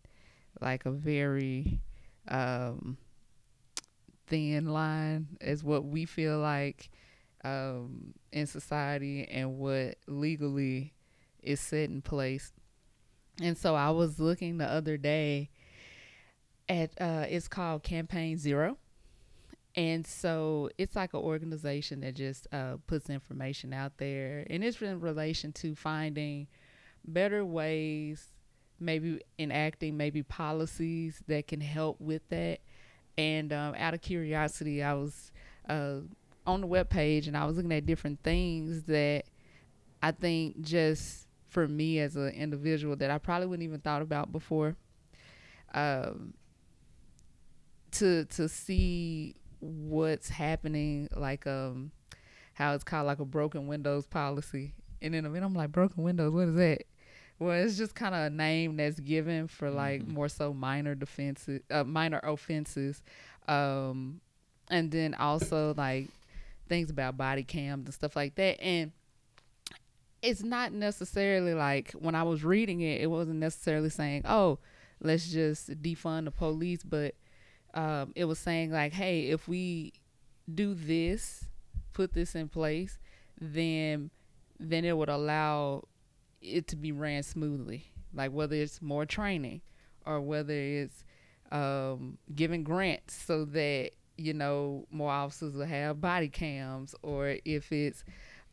like a very um, thin line is what we feel like um, in society and what legally is set in place. And so I was looking the other day at uh it's called Campaign Zero. And so it's like an organization that just uh, puts information out there, and it's in relation to finding better ways, maybe enacting maybe policies that can help with that. And um, out of curiosity, I was uh, on the webpage and I was looking at different things that I think just for me as an individual that I probably wouldn't even thought about before. Um, to to see what's happening, like um, how it's called like a broken windows policy, and in a minute I'm like broken windows, what is that? Well, it's just kind of a name that's given for like Mhm. more so minor defenses, uh, minor offenses, um, and then also like things about body cams and stuff like that, and it's not necessarily like when I was reading it, it wasn't necessarily saying, "Oh, let's just defund the police," but um, it was saying like, "Hey, if we do this, put this in place, then then it would allow it to be ran smoothly. Like whether it's more training or whether it's um, giving grants so that you know more officers will have body cams, or if it's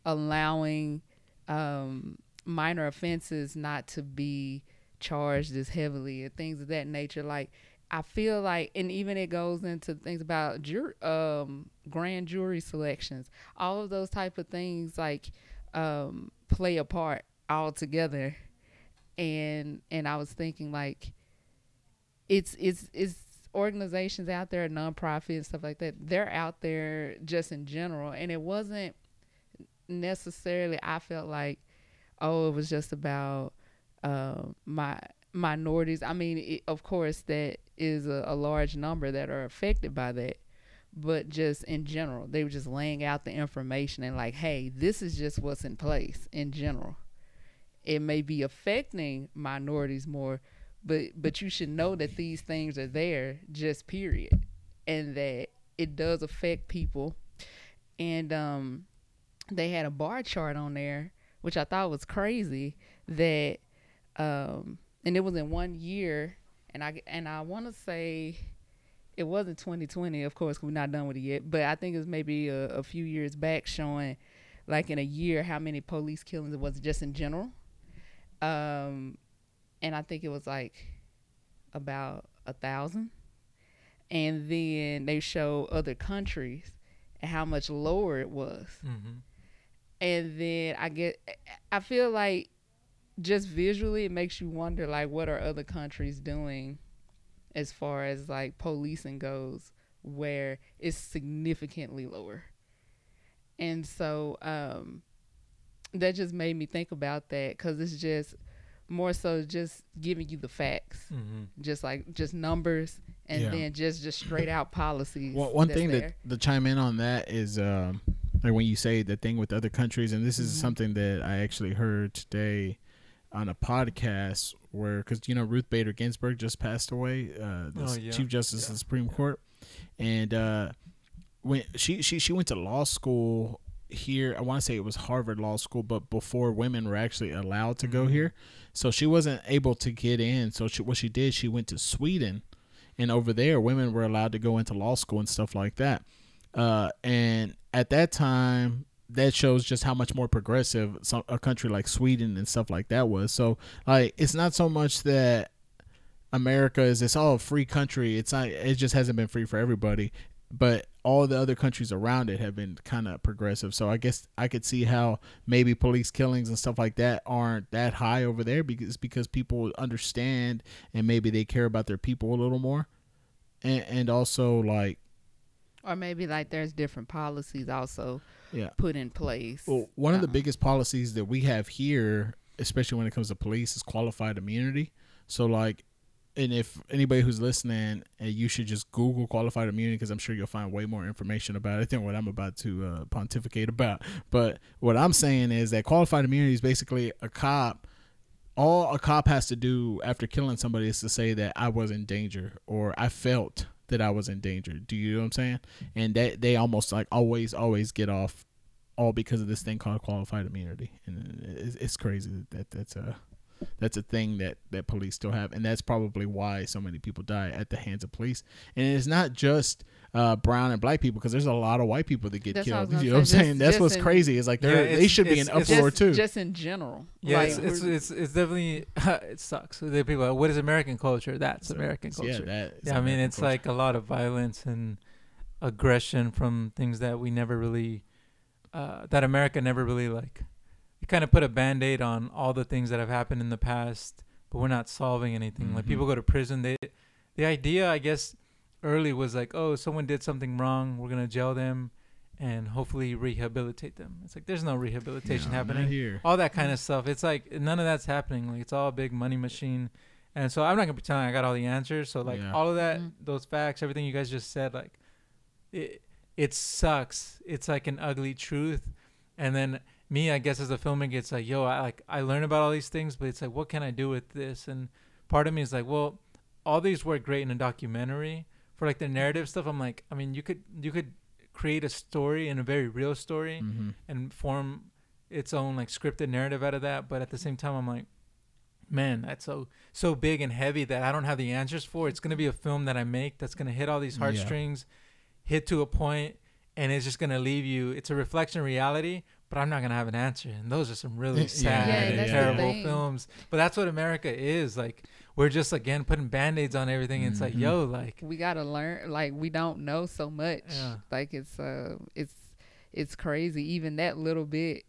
allowing um, minor offenses not to be charged as heavily and things of that nature. Like I feel like, and even it goes into things about jur- um, grand jury selections. All of those type of things like um, play a part all together. And and I was thinking like, it's it's it's organizations out there, nonprofit and stuff like that. They're out there just in general, and it wasn't necessarily. I felt like, oh, it was just about um, my minorities. I mean, it, of course, that is a, a large number that are affected by that. But just in general, they were just laying out the information and like, hey, this is just what's in place in general. It may be affecting minorities more, but but you should know that these things are there, just period, and that it does affect people. And um, they had a bar chart on there, which I thought was crazy. That um, and it was in one year, and I and I want to say it wasn't 2020, of course, we're not done with it yet. But I think it was maybe a, a few years back showing, like in a year, how many police killings it was just in general. Um, and I think it was like about a thousand. And then they show other countries and how much lower it was mm-hmm. and then I get I feel like just visually it makes you wonder like what are other countries doing as far as like policing goes where it's significantly lower. And so um that just made me think about that cuz it's just more so just giving you the facts, Mm-hmm. just like just numbers and Yeah. then just just straight out policies. Well, one thing there. that to chime in on that is um, like when you say the thing with other countries, and this is Mhm. something that I actually heard today on a podcast where, because you know Ruth Bader Ginsburg just passed away, uh, the Oh, yeah. Chief Justice of the Supreme Court, and uh, when she she she went to law school here, I want to say it was Harvard Law School, but before women were actually allowed to go Mhm. here, so she wasn't able to get in. So she, what she did, she went to Sweden and over there women were allowed to go into law school and stuff like that. Uh, and at that time that shows just how much more progressive some, a country like sweden and stuff like that was. So like it's not so much that america is this all a free country. It's not it just hasn't been free for everybody. But all the other countries around it have been kind of progressive so i guess i could see how maybe police killings and stuff like that aren't that high over there because because people understand and maybe they care about their people a little more and, and also like Or maybe like there's different policies also Yeah. put in place. Well, one of the Uh-uh. biggest policies that we have here, especially when it comes to police, is qualified immunity. So, like, and if anybody who's listening, uh, you should just Google qualified immunity because I'm sure you'll find way more information about it than what I'm about to uh, pontificate about. But what I'm saying is that qualified immunity is basically a cop. All a cop has to do after killing somebody is to say that I was in danger or I felt that I was in danger. Do you know what I'm saying? And that they almost like always, always get off all because of this thing called qualified immunity, and it's, it's crazy that that's a that's a thing that that police still have, and that's probably why so many people die at the hands of police. And it's not just uh, brown and black people, because there's a lot of white people that get That's killed. You gonna know what I'm saying? just- That's just what's in- crazy. Is like Yeah, they're they should be in uproar just, too. just in general. Yeah, Like, it's, it's it's it's definitely it sucks. The people, are, what is American culture? That's So, American yeah, culture. that is Yeah, I mean American it's culture. like a lot of violence and aggression from things that we never really, uh, that America never really like. You kind of put a band aid on all the things that have happened in the past, but we're not solving anything. Like Mhm. people go to prison. They, the idea, I guess, early was like, oh, someone did something wrong. We're gonna jail them, and hopefully rehabilitate them. It's like there's no rehabilitation No, not happening here. all that kind of stuff. It's like none of that's happening. Like it's all a big money machine. And so I'm not gonna pretend I got all the answers. So like Yeah. all of that, Mhm. those facts, everything you guys just said, like it it sucks. It's like an ugly truth. And then me, I guess as a filmmaker, it's like, yo, I like I learn about all these things, but it's like, what can I do with this? And part of me is like, well, all these work great in a documentary. For like the narrative stuff, I'm like, I mean, you could you could create a story and a very real story hmm and form its own like scripted narrative out of that. But at the same time, I'm like, man, that's so so big and heavy that I don't have the answers for. It's gonna be a film that I make that's gonna hit all these Yeah. heartstrings, hit to a point, and it's just gonna leave you. It's a reflection of reality, but I'm not gonna have an answer. And those are some really sad, Yeah, and terrible thing. films. But that's what America is like. We're just again putting band-aids on everything. And it's like, Mhm. yo, like, we gotta learn. Like we don't know so much. Yeah. Like it's uh, it's it's crazy. Even that little bit,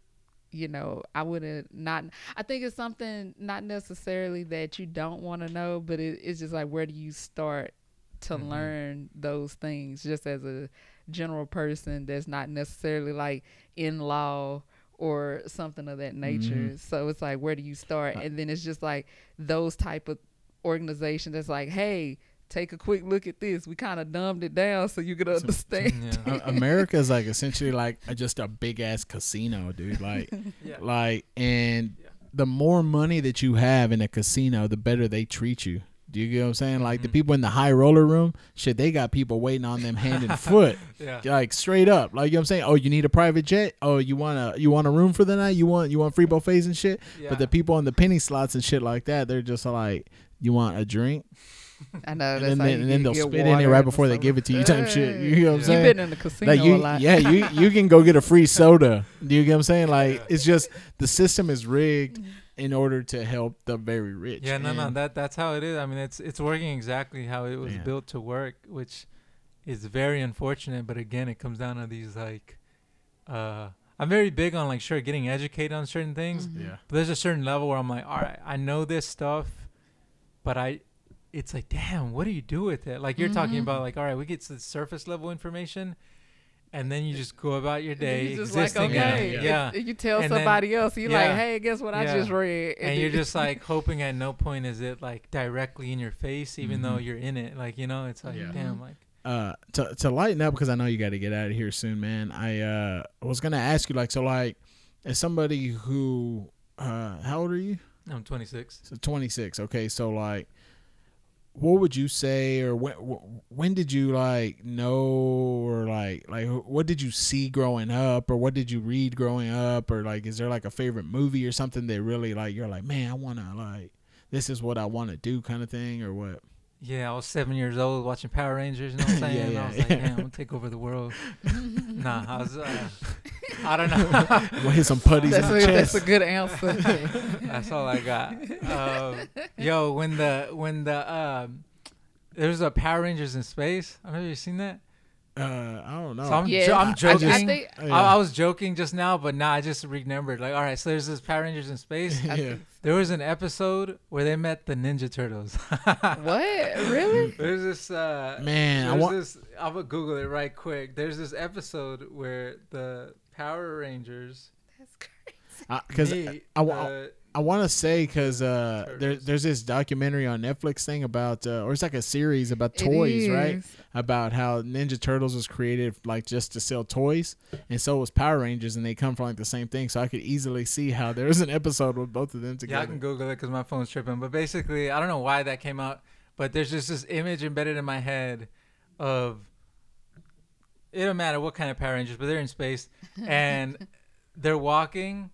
you know, I would have not. I think it's something not necessarily that you don't want to know, but it, it's just like where do you start to Mhm. learn those things? Just as a general person that's not necessarily like in law or something of that nature. Mhm. So it's like where do you start? Uh, And then it's just like those type of organizations that's like, hey, take a quick look at this. We kind of dumbed it down so you could understand. yeah. A- America is like essentially like a- just a big ass casino, dude. Like, yeah. like, and Yeah. the more money that you have in a casino, the better they treat you. Do you get what I'm saying? Like the Mhm. people in the high roller room, shit, they got people waiting on them hand and foot, yeah. like straight up. Like you know what I'm saying? Oh, you need a private jet? Oh, you want a you want a room for the night? You want you want free buffets and shit? yeah. But the people on the penny slots and shit like that, they're just like, you want a drink? I know. And then, they, and then they'll spit in it right before they give it to you, type shit. You know what I'm saying? You've been in the casino like you, a lot. yeah, you you can go get a free soda. Do you get what I'm saying? Like Yeah. it's just the system is rigged in order to help the very rich. Yeah, no, no, And- that that's how it is. I mean, it's it's working exactly how it was Yeah. built to work, which is very unfortunate. But again, it comes down to these like, uh, I'm very big on like sure getting educated on certain things, Mhm. yeah, but there's a certain level where I'm like, all right, I know this stuff, but I, it's like, damn, what do you do with it? Like you're talking Mhm. about like, all right, we get to the surface level information, and then you just go about your day You just like existing. in okay. Yeah. yeah. If, if you tell And then- somebody else, you're yeah. like, hey, guess what I just read? and you're just like hoping at no point is it like directly in your face even though Mhm. you're in it like you know it's like Yeah. damn like uh to to lighten up because I know you got to get out of here soon, man. I uh was gonna ask you like so like as somebody who uh how old are you? i'm 26 So 26. Okay, so like, what would you say, or when when did you like know, or like like what did you see growing up, or what did you read growing up, or like is there like a favorite movie or something that really like you're like man I wanna like this is what I want to do kind of thing or what? Yeah i was seven years old watching power rangers you know what i'm saying? Yeah, i was yeah, like yeah. damn i'm gonna take over the world. Nah i was uh, i don't know. We'll hit some putties that's, in a, the that's a good answer. that's all i got. Um, yo when the when the um there's a power rangers in space. I don't know if you've seen that Uh, I don't know. So I'm, Yeah, jo- I- I'm joking. I, think- Oh, I was joking just now, but now I just remembered. Like, all right, so there's this Power Rangers in space. Yeah. There was an episode where they met the Ninja Turtles. What? Really? There's this. Uh, Man, I want. This, I'm gonna Google it right quick. There's this episode where the Power Rangers That's crazy. Because meet. I wa- uh, I want to say because uh, there, there's this documentary on Netflix thing about, uh, or it's like a series about toys, right? About how Ninja Turtles was created like just to sell toys, and so was Power Rangers, and they come from like the same thing. So I could easily see how there was an episode with both of them together. yeah, together. I can Google it because my phone's tripping. But basically, I don't know why that came out, but there's just this image embedded in my head of it don't matter what kind of Power Rangers, but they're in space and they're walking,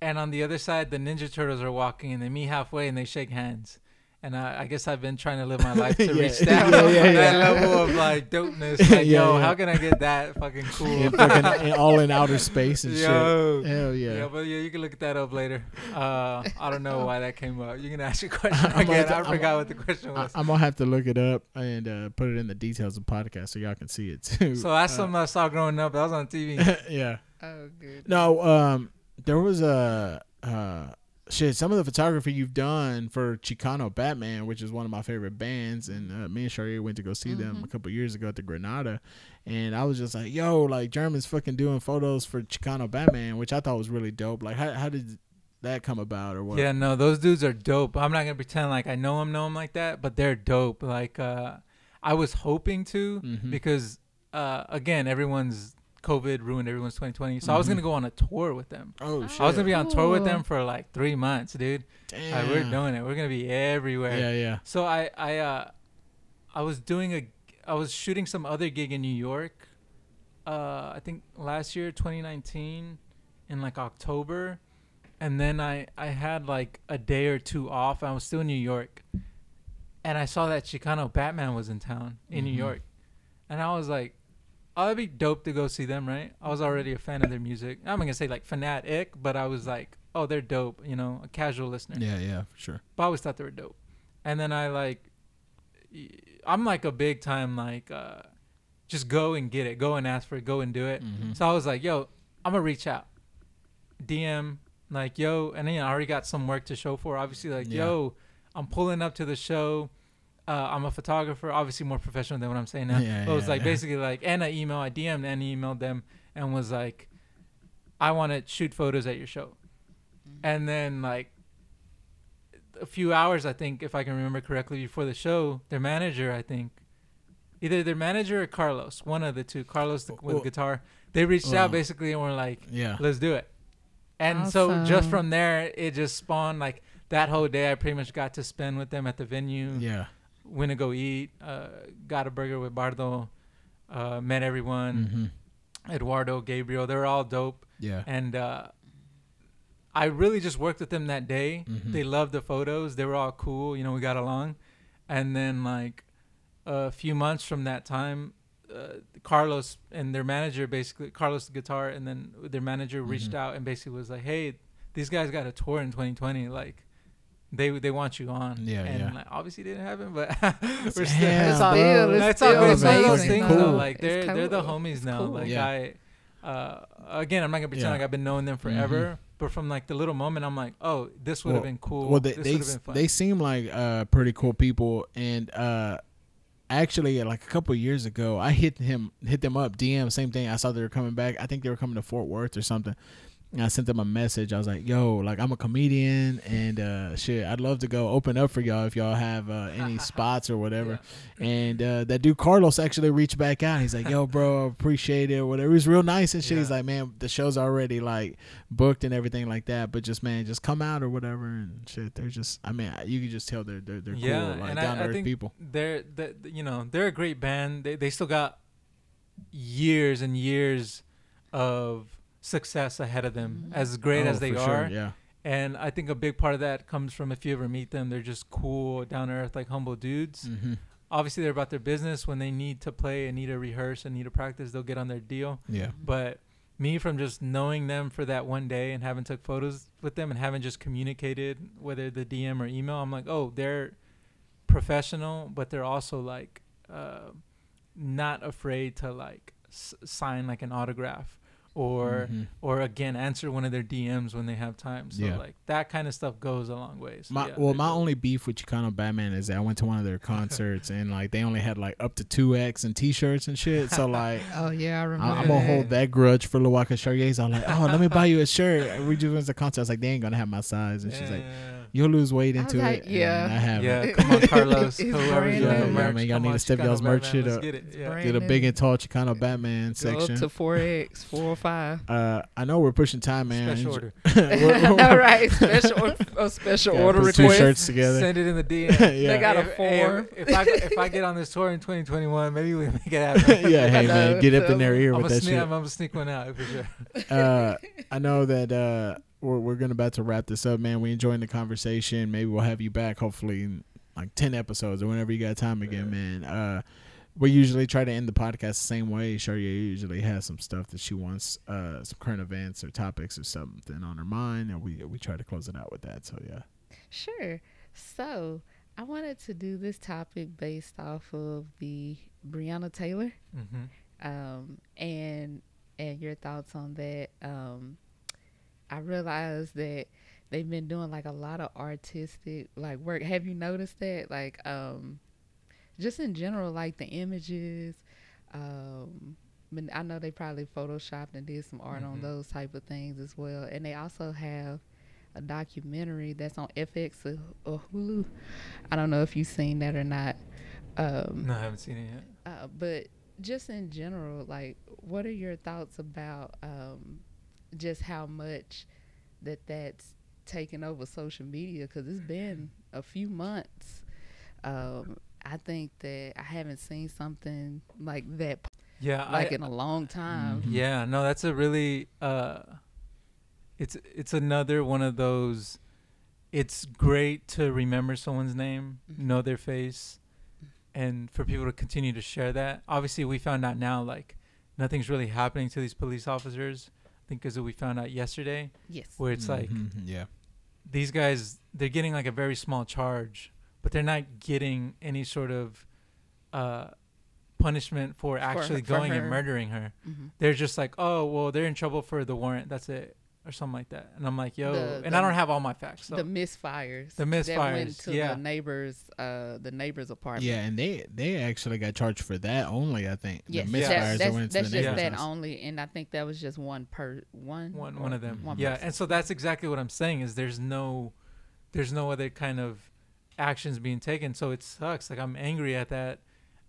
and on the other side, the Ninja Turtles are walking, and they meet halfway and they shake hands. And I, I guess I've been trying to live my life to Yeah. reach that, Yeah, yeah, that level of like dopeness. Like, Yeah, yo, yeah. how can I get that fucking cool? Yeah, fucking all in outer space and Yo. shit. Hell yeah. Yeah. but yeah, you can look that up later. Uh, I don't know why that came up. You can ask your question I'm again. gonna- I I'm- forgot what the question I, was. I'm gonna have to look it up and uh, put it in the details of the podcast so y'all can see it too. so that's Uh, something I saw growing up. That was on TV. yeah. Oh, good. No, um, there was a uh, shit. Some of the photography you've done for Chicano Batman, which is one of my favorite bands, and uh, me and Charya went to go see them Mhm. a couple years ago at the Granada, and I was just like, "Yo, like German's fucking doing photos for Chicano Batman," which I thought was really dope. Like, how how did that come about, or what? Yeah, no, those dudes are dope. I'm not gonna pretend like I know them, know them like that, but they're dope. Like, uh, I was hoping to Mhm. because, uh, again, everyone's COVID ruined everyone's 2020. So I was Mhm. gonna go on a tour with them. Oh shit! I was gonna be on tour with them for like three months, dude. Damn. Like, we're doing it. We're gonna be everywhere. Yeah, yeah. So I I uh I was doing a I was shooting some other gig in New York. Uh I think last year 2019 in like October and then I I had like a day or two off. I was still in New York. And I saw that Chicano Batman was in town in New Mhm. York. And I was like Oh, that'd be dope to go see them, right? I was already a fan of their music. I'm gonna say like fanatic, but I was like, oh, they're dope, you know, a casual listener. Yeah, yeah, for sure. But I always thought they were dope. And then I like, I'm like a big time like, uh, just go and get it, go and ask for it, go and do it. Mhm. So I was like, yo, I'm gonna reach out, DM like, yo, and then I already got some work to show for. Obviously, like, Yeah. yo, I'm pulling up to the show. Uh, I'm a photographer, obviously more professional than what I'm saying now. Yeah, but it was yeah, like yeah. basically like, and I email, I DM'd and emailed them and was like, I want to shoot photos at your show. And then like a few hours, I think, if I can remember correctly, before the show, their manager, I think, either their manager or Carlos, one of the two, Carlos the, with Well- the guitar, they reached Well. out basically and were like, Yeah. let's do it. And so just from there, it just spawned like that whole day. I pretty much got to spend with them at the venue. Yeah. Went to go eat. Uh, got a burger with Bardo. Uh, met everyone. hmm Eduardo, Gabriel. they're all dope. Yeah. And uh, I really just worked with them that day. Mhm. They loved the photos. They were all cool. You know, we got along. And then like a few months from that time, uh, Carlos and their manager basically Carlos the guitar and then their manager reached Mhm. out and basically was like, "Hey, these guys got a tour in 2020. Like, they they want you on." Yeah, and yeah. Like, obviously it didn't happen, but we're still. Damn, it's all, bro. Still, it's all still good. It's one of those things though. though. Like they're they're the homies It's now. cool. Like Yeah. I. Uh, again, I'm not gonna pretend Yeah. like I've been knowing them forever, but from like the little moment, I'm like, oh, this would have Well- been cool. Well, they this they, been fun. they seem like uh pretty cool people, and uh actually like a couple years ago, I hit him hit them up DM same thing. I saw they were coming back. I think they were coming to Fort Worth or something. And I sent them a message. I was like, "Yo, like I'm a comedian, and uh, shit, I'd love to go open up for y'all if y'all have uh, any spots or whatever." And uh, that dude Carlos actually reached back out. He's like, "Yo, bro, I appreciate it, whatever." He was real nice and shit. He's like, "Man, the show's already like booked and everything like that, but just man, just come out or whatever and shit." They're just, I mean, you can just tell they're they're, they're yeah, cool, like down to earth people. they're the you know they're a great band. They they still got years and years of success ahead of them. Mhm. As great Oh, as they for are, sure, yeah, and I think a big part of that comes from if you ever meet them, they're just cool, down to earth, like humble dudes. hmm Obviously, they're about their business. When they need to play and need to rehearse and need to practice, they'll get on their deal. yeah, But me from just knowing them for that one day and having took photos with them and having just communicated whether the DM or email, I'm like, oh, they're professional, but they're also like uh, not afraid to like s- sign like an autograph or Mhm. or again answer one of their DMs when they have time. So Yeah. like that kind of stuff goes a long way. So My yeah, well, my dope. only beef with Chicano Batman is that I went to one of their concerts and like they only had like up to two X and T-shirts and shit. So like. Oh yeah, I I- remember. I'm gonna hold that grudge for Lawaka Charriers. I'm like, oh, let me buy you a shirt. We just went to the concert. I was like, they ain't gonna have my size, and she's like, Yeah. You'll lose weight into was it. like, and yeah. I have Yeah, come on, Carlos. It's Whoever's brand doing the new. merch, Yeah, man, y'all need on, to step Chicano y'all's merch Batman, shit up. Get it. Yeah. Get a big and tall Chicano Batman Go section. up to four X, four or five. uh, I know we're pushing time, man. Special order. We're- All we're- right, special a special Gotta order put two shirts together. Send it in the DM. yeah. They got a If- hey, form. If, if I if I get on this tour in 2021, maybe we make it happen. yeah, hey man, get up in their ear with that sneak. shit. I'm gonna sneak one out for sure. uh, I know that uh, we're we're gonna about to wrap this up, man. We enjoying the conversation. Maybe we'll have you back, hopefully, in like ten episodes or whenever you got time again, man. Uh, we usually try to end the podcast the same way. Charya usually has some stuff that she wants, uh, some current events or topics or something on her mind, and we we try to close it out with that. So yeah, Sure. So I wanted to do this topic based off of the Breonna Taylor, hmm um, and and your thoughts on that. Um, I realized that they've been doing like a lot of artistic like work. Have you noticed that? Like, um, just in general, like the images. Um, I know they probably photoshopped and did some art on Mhm. those type of things as well. And they also have a documentary that's on FX or Hulu. I don't know if you've seen that or not. Um, No, I haven't seen it yet. uh, but just in general, like, what are your thoughts about um, just how much that that's taken over social media? Because it's been a few months. Um, I think that I haven't seen something like that, Yeah, like I, in a long time. Mhm. Yeah, no, that's a really uh it's it's another one of those it's great to remember someone's name, Mhm. know their face and for people to continue to share that. Obviously, we found out now like nothing's really happening to these police officers. I think cuz we found out yesterday Yes. where it's like Mhm, yeah, these guys they're getting like a very small charge, but they're not getting any sort of uh punishment for actually for going and murdering her. Hmm they're just like, oh, well, they're in trouble for the warrant. That's it, or something like that. And I'm like, yo, The- and the- I don't have all my facts. So. the misfires. The misfires. That went misfires, to yeah. the neighbors, uh, the neighbors' apartment. yeah, and they they actually got charged for that only. I think Yes, the that- misfires that that's, went to that's the just neighbor's that house. only, and I think that was just one per one. one or one of them. one yeah, person. and so that's exactly what I'm saying. Is there's no, there's no other kind of actions being taken. So it sucks. Like I'm angry at that.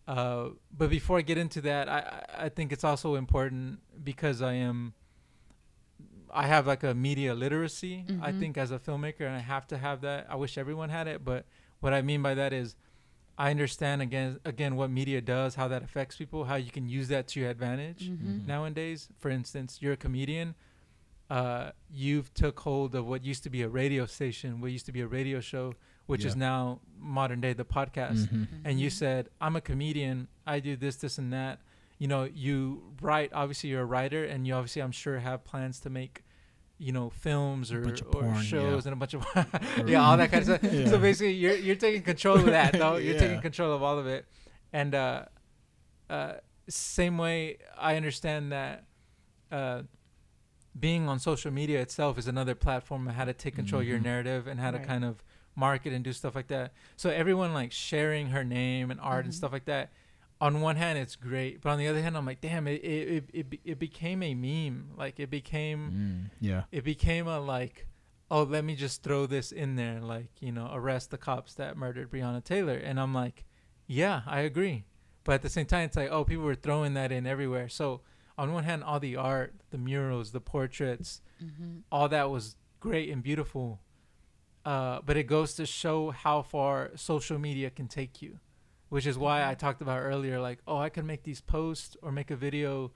Uh, but before I get into that, I I I think it's also important because I am. I have like a media literacy. I Mhm. think as a filmmaker, and I have to have that. I wish everyone had it, but what I mean by that is, I understand again again what media does, how that affects people, how you can use that to your advantage Mhm. nowadays. For instance, you're a comedian. Uh, you've took hold of what used to be a radio station, what used to be a radio show, which is now modern day the podcast. Mhm. And you said, "I'm a comedian. I do this, this, and that." You know, you write. Obviously, you're a writer, and you obviously, I'm sure, have plans to make, you know, films or, of or shows yeah. and a bunch of yeah, all that kind of stuff. Yeah. So basically, you're you're taking control of that, though. You're Yeah. taking control of all of it, and uh, uh, same way I understand that uh, being on social media itself is another platform of how to take control of your Mhm. narrative and how to kind of market and do stuff like that. So everyone like sharing her name and art and Mhm. stuff like that. On one hand, it's great, but on the other hand, I'm like, damn, it it it, it, it became a meme. Like it became Mm, yeah. it became a like oh let me just throw this in there like you know arrest the cops that murdered breonna taylor and i'm like yeah i agree but at the same time it's like oh people were throwing that in everywhere so on one hand all the art the murals the portraits Mhm. all that was great and beautiful uh, but it goes to show how far social media can take you which is why i talked about earlier like oh i can make these posts or make a video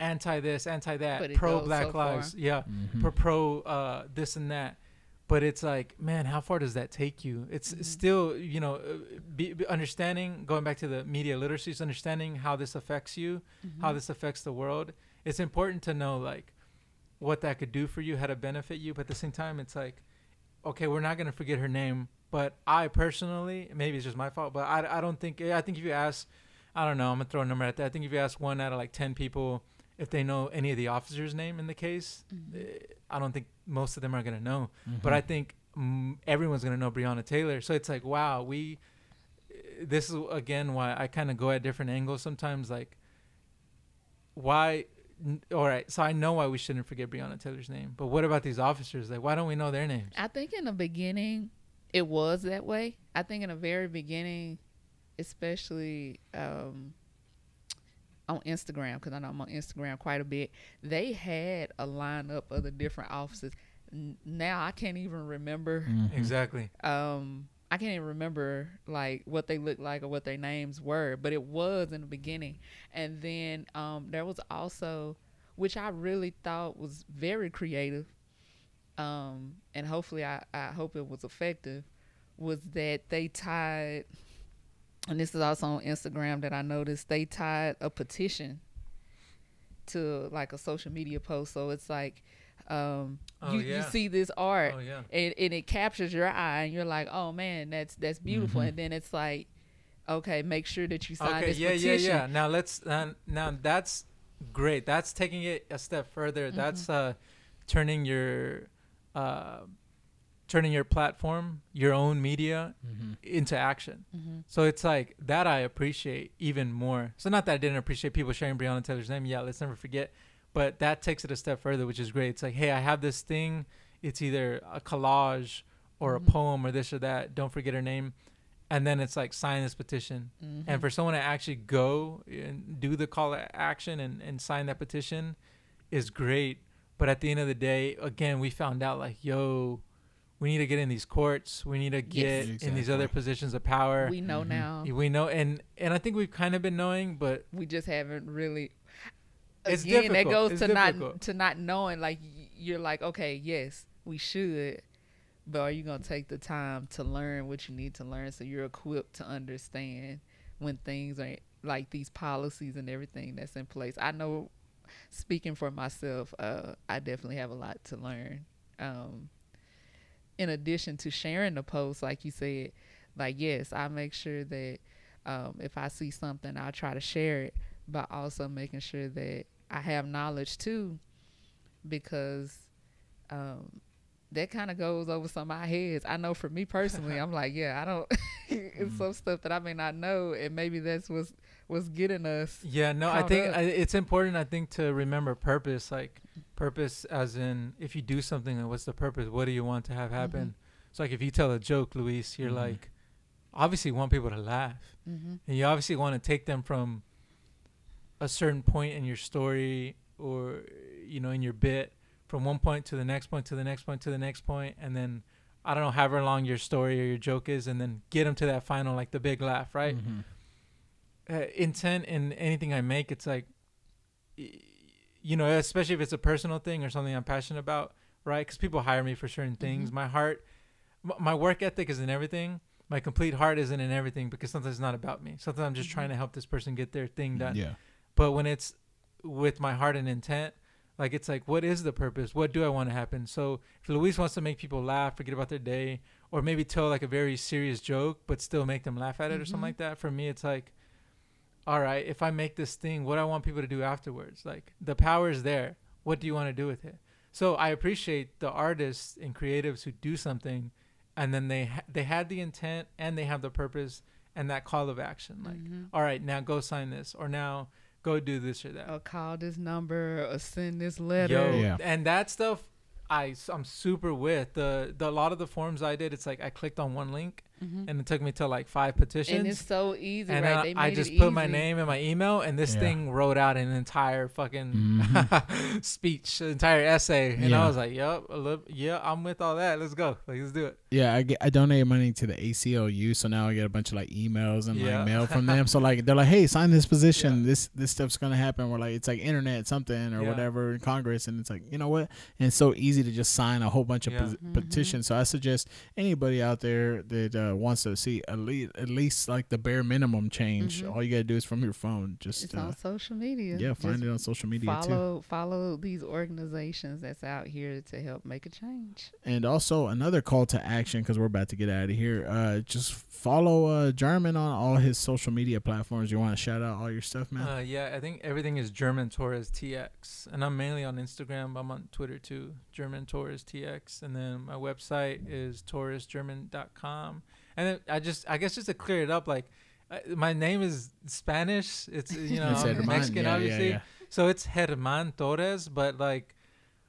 anti this anti that pro black so far. lives yeah Mhm. pro pro uh this and that but it's like man how far does that take you it's Mhm. still you know uh, be, be understanding going back to the media literacy is understanding how this affects you how Mhm. this affects the world it's important to know like what that could do for you how to benefit you but at the same time it's like okay we're not going to forget her name but i personally maybe it's just my fault but i, I don't think i think if you ask I don't know. I'm gonna throw a number at that. I think if you ask one out of like ten people if they know any of the officer's name in the case, Mhm. eh, I don't think most of them are gonna know. Mm-hmm. But I think mm, everyone's gonna know Breonna Taylor. So it's like, wow, we. eh, This is again why I kind of go at different angles sometimes. Like, why? All right, so I know why we shouldn't forget Breonna Taylor's name. But what about these officers? Like, why don't we know their names? I think in the beginning, it was that way. I think in the very beginning, especially um, on Instagram, because I know I'm on Instagram quite a bit, they had a lineup of the different offices. N- Now I can't even remember. Mm-hmm. Exactly. Um, I can't even remember like what they looked like or what their names were, but it was in the beginning. And then um, there was also, which I really thought was very creative, um, and hopefully I, I hope it was effective, was that they tied, and this is also on Instagram that I noticed, they tied a petition to like a social media post. So it's like, um, Oh, you, you see this art Oh yeah. and, and it captures your eye and you're like oh man that's that's beautiful Mhm. and then it's like okay make sure that you sign Mm-hmm. Okay. this Yeah. Yeah. petition Yeah. Now let's. Uh, now that's great. That's taking it a step further. Mm-hmm. That's uh, turning your, uh, turning your platform, your own media, Mm-hmm. into action. hmm So it's like that I appreciate even more. So not that I didn't appreciate people sharing Breonna Taylor's name. Yeah, let's never forget. But that takes it a step further, which is great. It's like, hey, I have this thing. It's either a collage or Mhm. a poem or this or that. Don't forget her name. And then it's like sign this petition. hmm And for someone to actually go and do the call to action and, and sign that petition is great. But at the end of the day, again, we found out like, yo, we need to get in these courts. We need to get Yes. in these other positions of power. we know Mhm. now We know, and and I think we've kind of been knowing, but we just haven't really It's again that difficult. goes It's to difficult. not to not knowing like you're like okay yes we should but are you gonna take the time to learn what you need to learn so you're equipped to understand when things are like these policies and everything that's in place i know speaking for myself uh i definitely have a lot to learn um in addition to sharing the post like you said like yes i make sure that um if i see something i'll try to share it but also making sure that i have knowledge too because um that kind of goes over some of my heads. I know for me personally, I'm like, yeah, I don't. it's some stuff that I may not know, and maybe that's what's what's getting us. yeah, no, I think. I, it's important. I think to remember purpose, like purpose, as in if you do something, like, what's the purpose? What do you want to have happen? So like if you tell a joke, Luis, you're Mhm. like, obviously you want people to laugh, Mm-hmm. and you obviously want to take them from a certain point in your story or you know in your bit from one point to the next point to the next point to the next point and then i don't know however long your story or your joke is and then get them to that final like the big laugh right Mm-hmm. Uh, intent in anything i make it's like you know especially if it's a personal thing or something i'm passionate about right because people hire me for certain things Mhm. my heart m- my work ethic is in everything my complete heart isn't in everything because sometimes it's not about me sometimes i'm just Mhm. trying to help this person get their thing done Yeah. but when it's with my heart and intent like it's like what is the purpose what do i want to happen so if luis wants to make people laugh forget about their day or maybe tell like a very serious joke but still make them laugh at it or something Mhm. like that for me it's like all right if i make this thing what do i want people to do afterwards like the power is there what do you want to do with it so i appreciate the artists and creatives who do something and then they ha- they had the intent and they have the purpose and that call of action like mm-hmm. all right now go sign this or now go do this or that Or call this number or send this letter. Yo, Yeah. and that stuff I am super with the the a lot of the forms I did. It's like I clicked on one link Mhm. and it took me to like five petitions. and petitions. it's so easy, and right? I, they I made just it put my name and my email, and this Yeah. thing wrote out an entire fucking Mhm. speech, an entire essay, and Yeah. I was like, "Yep, a little- yeah, I'm with all that. Let's go, like, let's do it." Yeah, I get, I donated money to the ACLU, so now I get a bunch of like emails and Yeah. like mail from them. So like they're like, "Hey, sign this position. Yeah. This this stuff's gonna happen." We're like, it's like internet something or Yeah. whatever in Congress, and it's like, you know what? And it's so easy to just sign a whole bunch of Yeah. pos- Mhm. petitions. So I suggest anybody out there that uh, wants to see at least at least like the bare minimum change, Mhm. all you gotta do is from your phone. Just It's uh, on social media. yeah, find Just it on social media too. follow follow these organizations that's out here to help make a change. And also another call to action because we're about to get out of here. Uh, just follow uh German on all his social media platforms. You want to shout out all your stuff, man? Uh, yeah, I think everything is German Torres TX, and I'm mainly on Instagram. I'm on Twitter too, German Torres TX, and then my website is torresgerman.com. And then I just, I guess, just to clear it up, like uh, my name is Spanish. It's you know It's Mexican, yeah, yeah, obviously, yeah. so it's Herman Torres, but like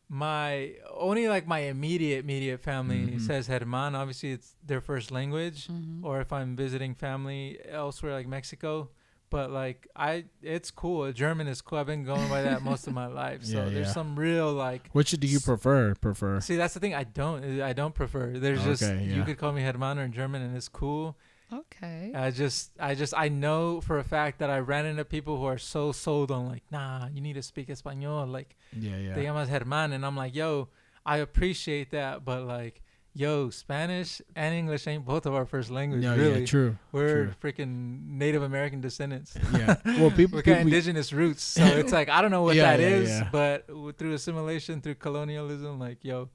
my only like my immediate immediate family Mhm. says Herman. Obviously, it's their first language Mhm. or if I'm visiting family elsewhere like Mexico. But like I, it's cool. German is cool. I've been going by that most of my life. So Yeah, there's yeah. some real like. Which do you prefer? Prefer? See, that's the thing. I don't. I don't prefer. There's just Okay, you could call me Hermano in German and it's cool. Okay. I just, I just, I know for a fact that I ran into people who are so sold on like, nah, you need to speak Espanol. Like, Yeah, yeah. te llamas Herman, and I'm like, yo, I appreciate that, but like, yo, Spanish and English ain't both of our first language. no, really. yeah, true. We're true. freaking Native American descendants. Yeah. Well, people, we got indigenous roots, so it's like I don't know what Yeah, that yeah, is, yeah. but through assimilation, through colonialism, like yo,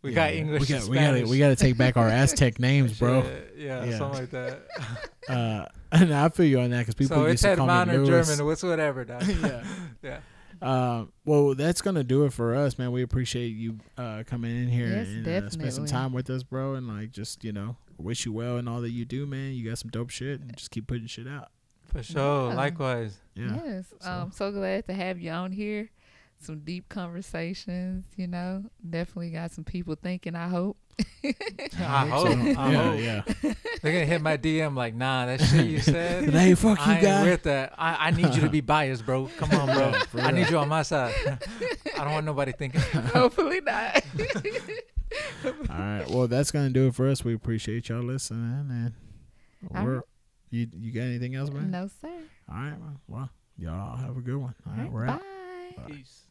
we got. English. We got, we got we got to take back our Aztec names, bro. Yeah, something like that. Uh, and I feel you on that because people so used it's to call me. German, what's whatever, dog. yeah. yeah. Uh, well, that's gonna do it for us, man. We appreciate you uh, coming in here Yes, and uh, spend some time with us, bro. And like, just you know, wish you well and all that you do, man. You got some dope shit, and just keep putting shit out. For sure. Yeah. Likewise. Yeah. Yes. So- I'm so glad to have you on here. Some deep conversations, you know. Definitely got some people thinking, I hope. I hope. So, I yeah, hope. yeah. They're gonna hit my DM like, nah, that shit you said. But hey, fuck you, I ain't guy. with that. I, I need you to be biased, bro. Come on, bro. Yeah, for I need you on my side. I don't want nobody thinking. Hopefully not. All right. Well, that's gonna do it for us. We appreciate y'all listening, and All we're right. you. You got anything else, man? no, sir. All right. Well, well, y'all have a good one. All All right, right, we're bye. out. Bye. Peace.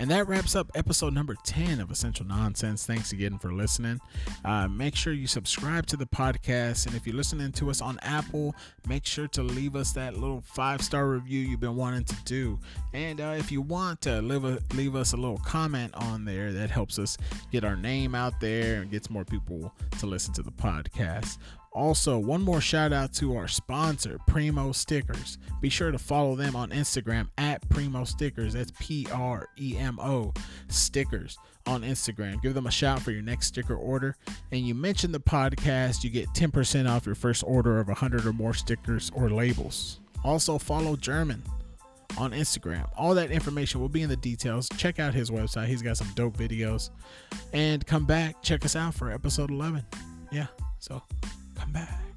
And that wraps up episode number 10 of Essential Nonsense. Thanks again for listening. Uh, make sure you subscribe to the podcast. And if you're listening to us on Apple, make sure to leave us that little five star review you've been wanting to do. And uh, if you want to leave, a, leave us a little comment on there, that helps us get our name out there and gets more people to listen to the podcast. Also, one more shout out to our sponsor, Premo Stickers. Be sure to follow them on Instagram at Premo Stickers. That's P R E M O Stickers on Instagram. Give them a shout for your next sticker order. And you mention the podcast, you get 10% off your first order of 100 or more stickers or labels. Also, follow German on Instagram. All that information will be in the details. Check out his website, he's got some dope videos. And come back, check us out for episode 11. Yeah, so come back.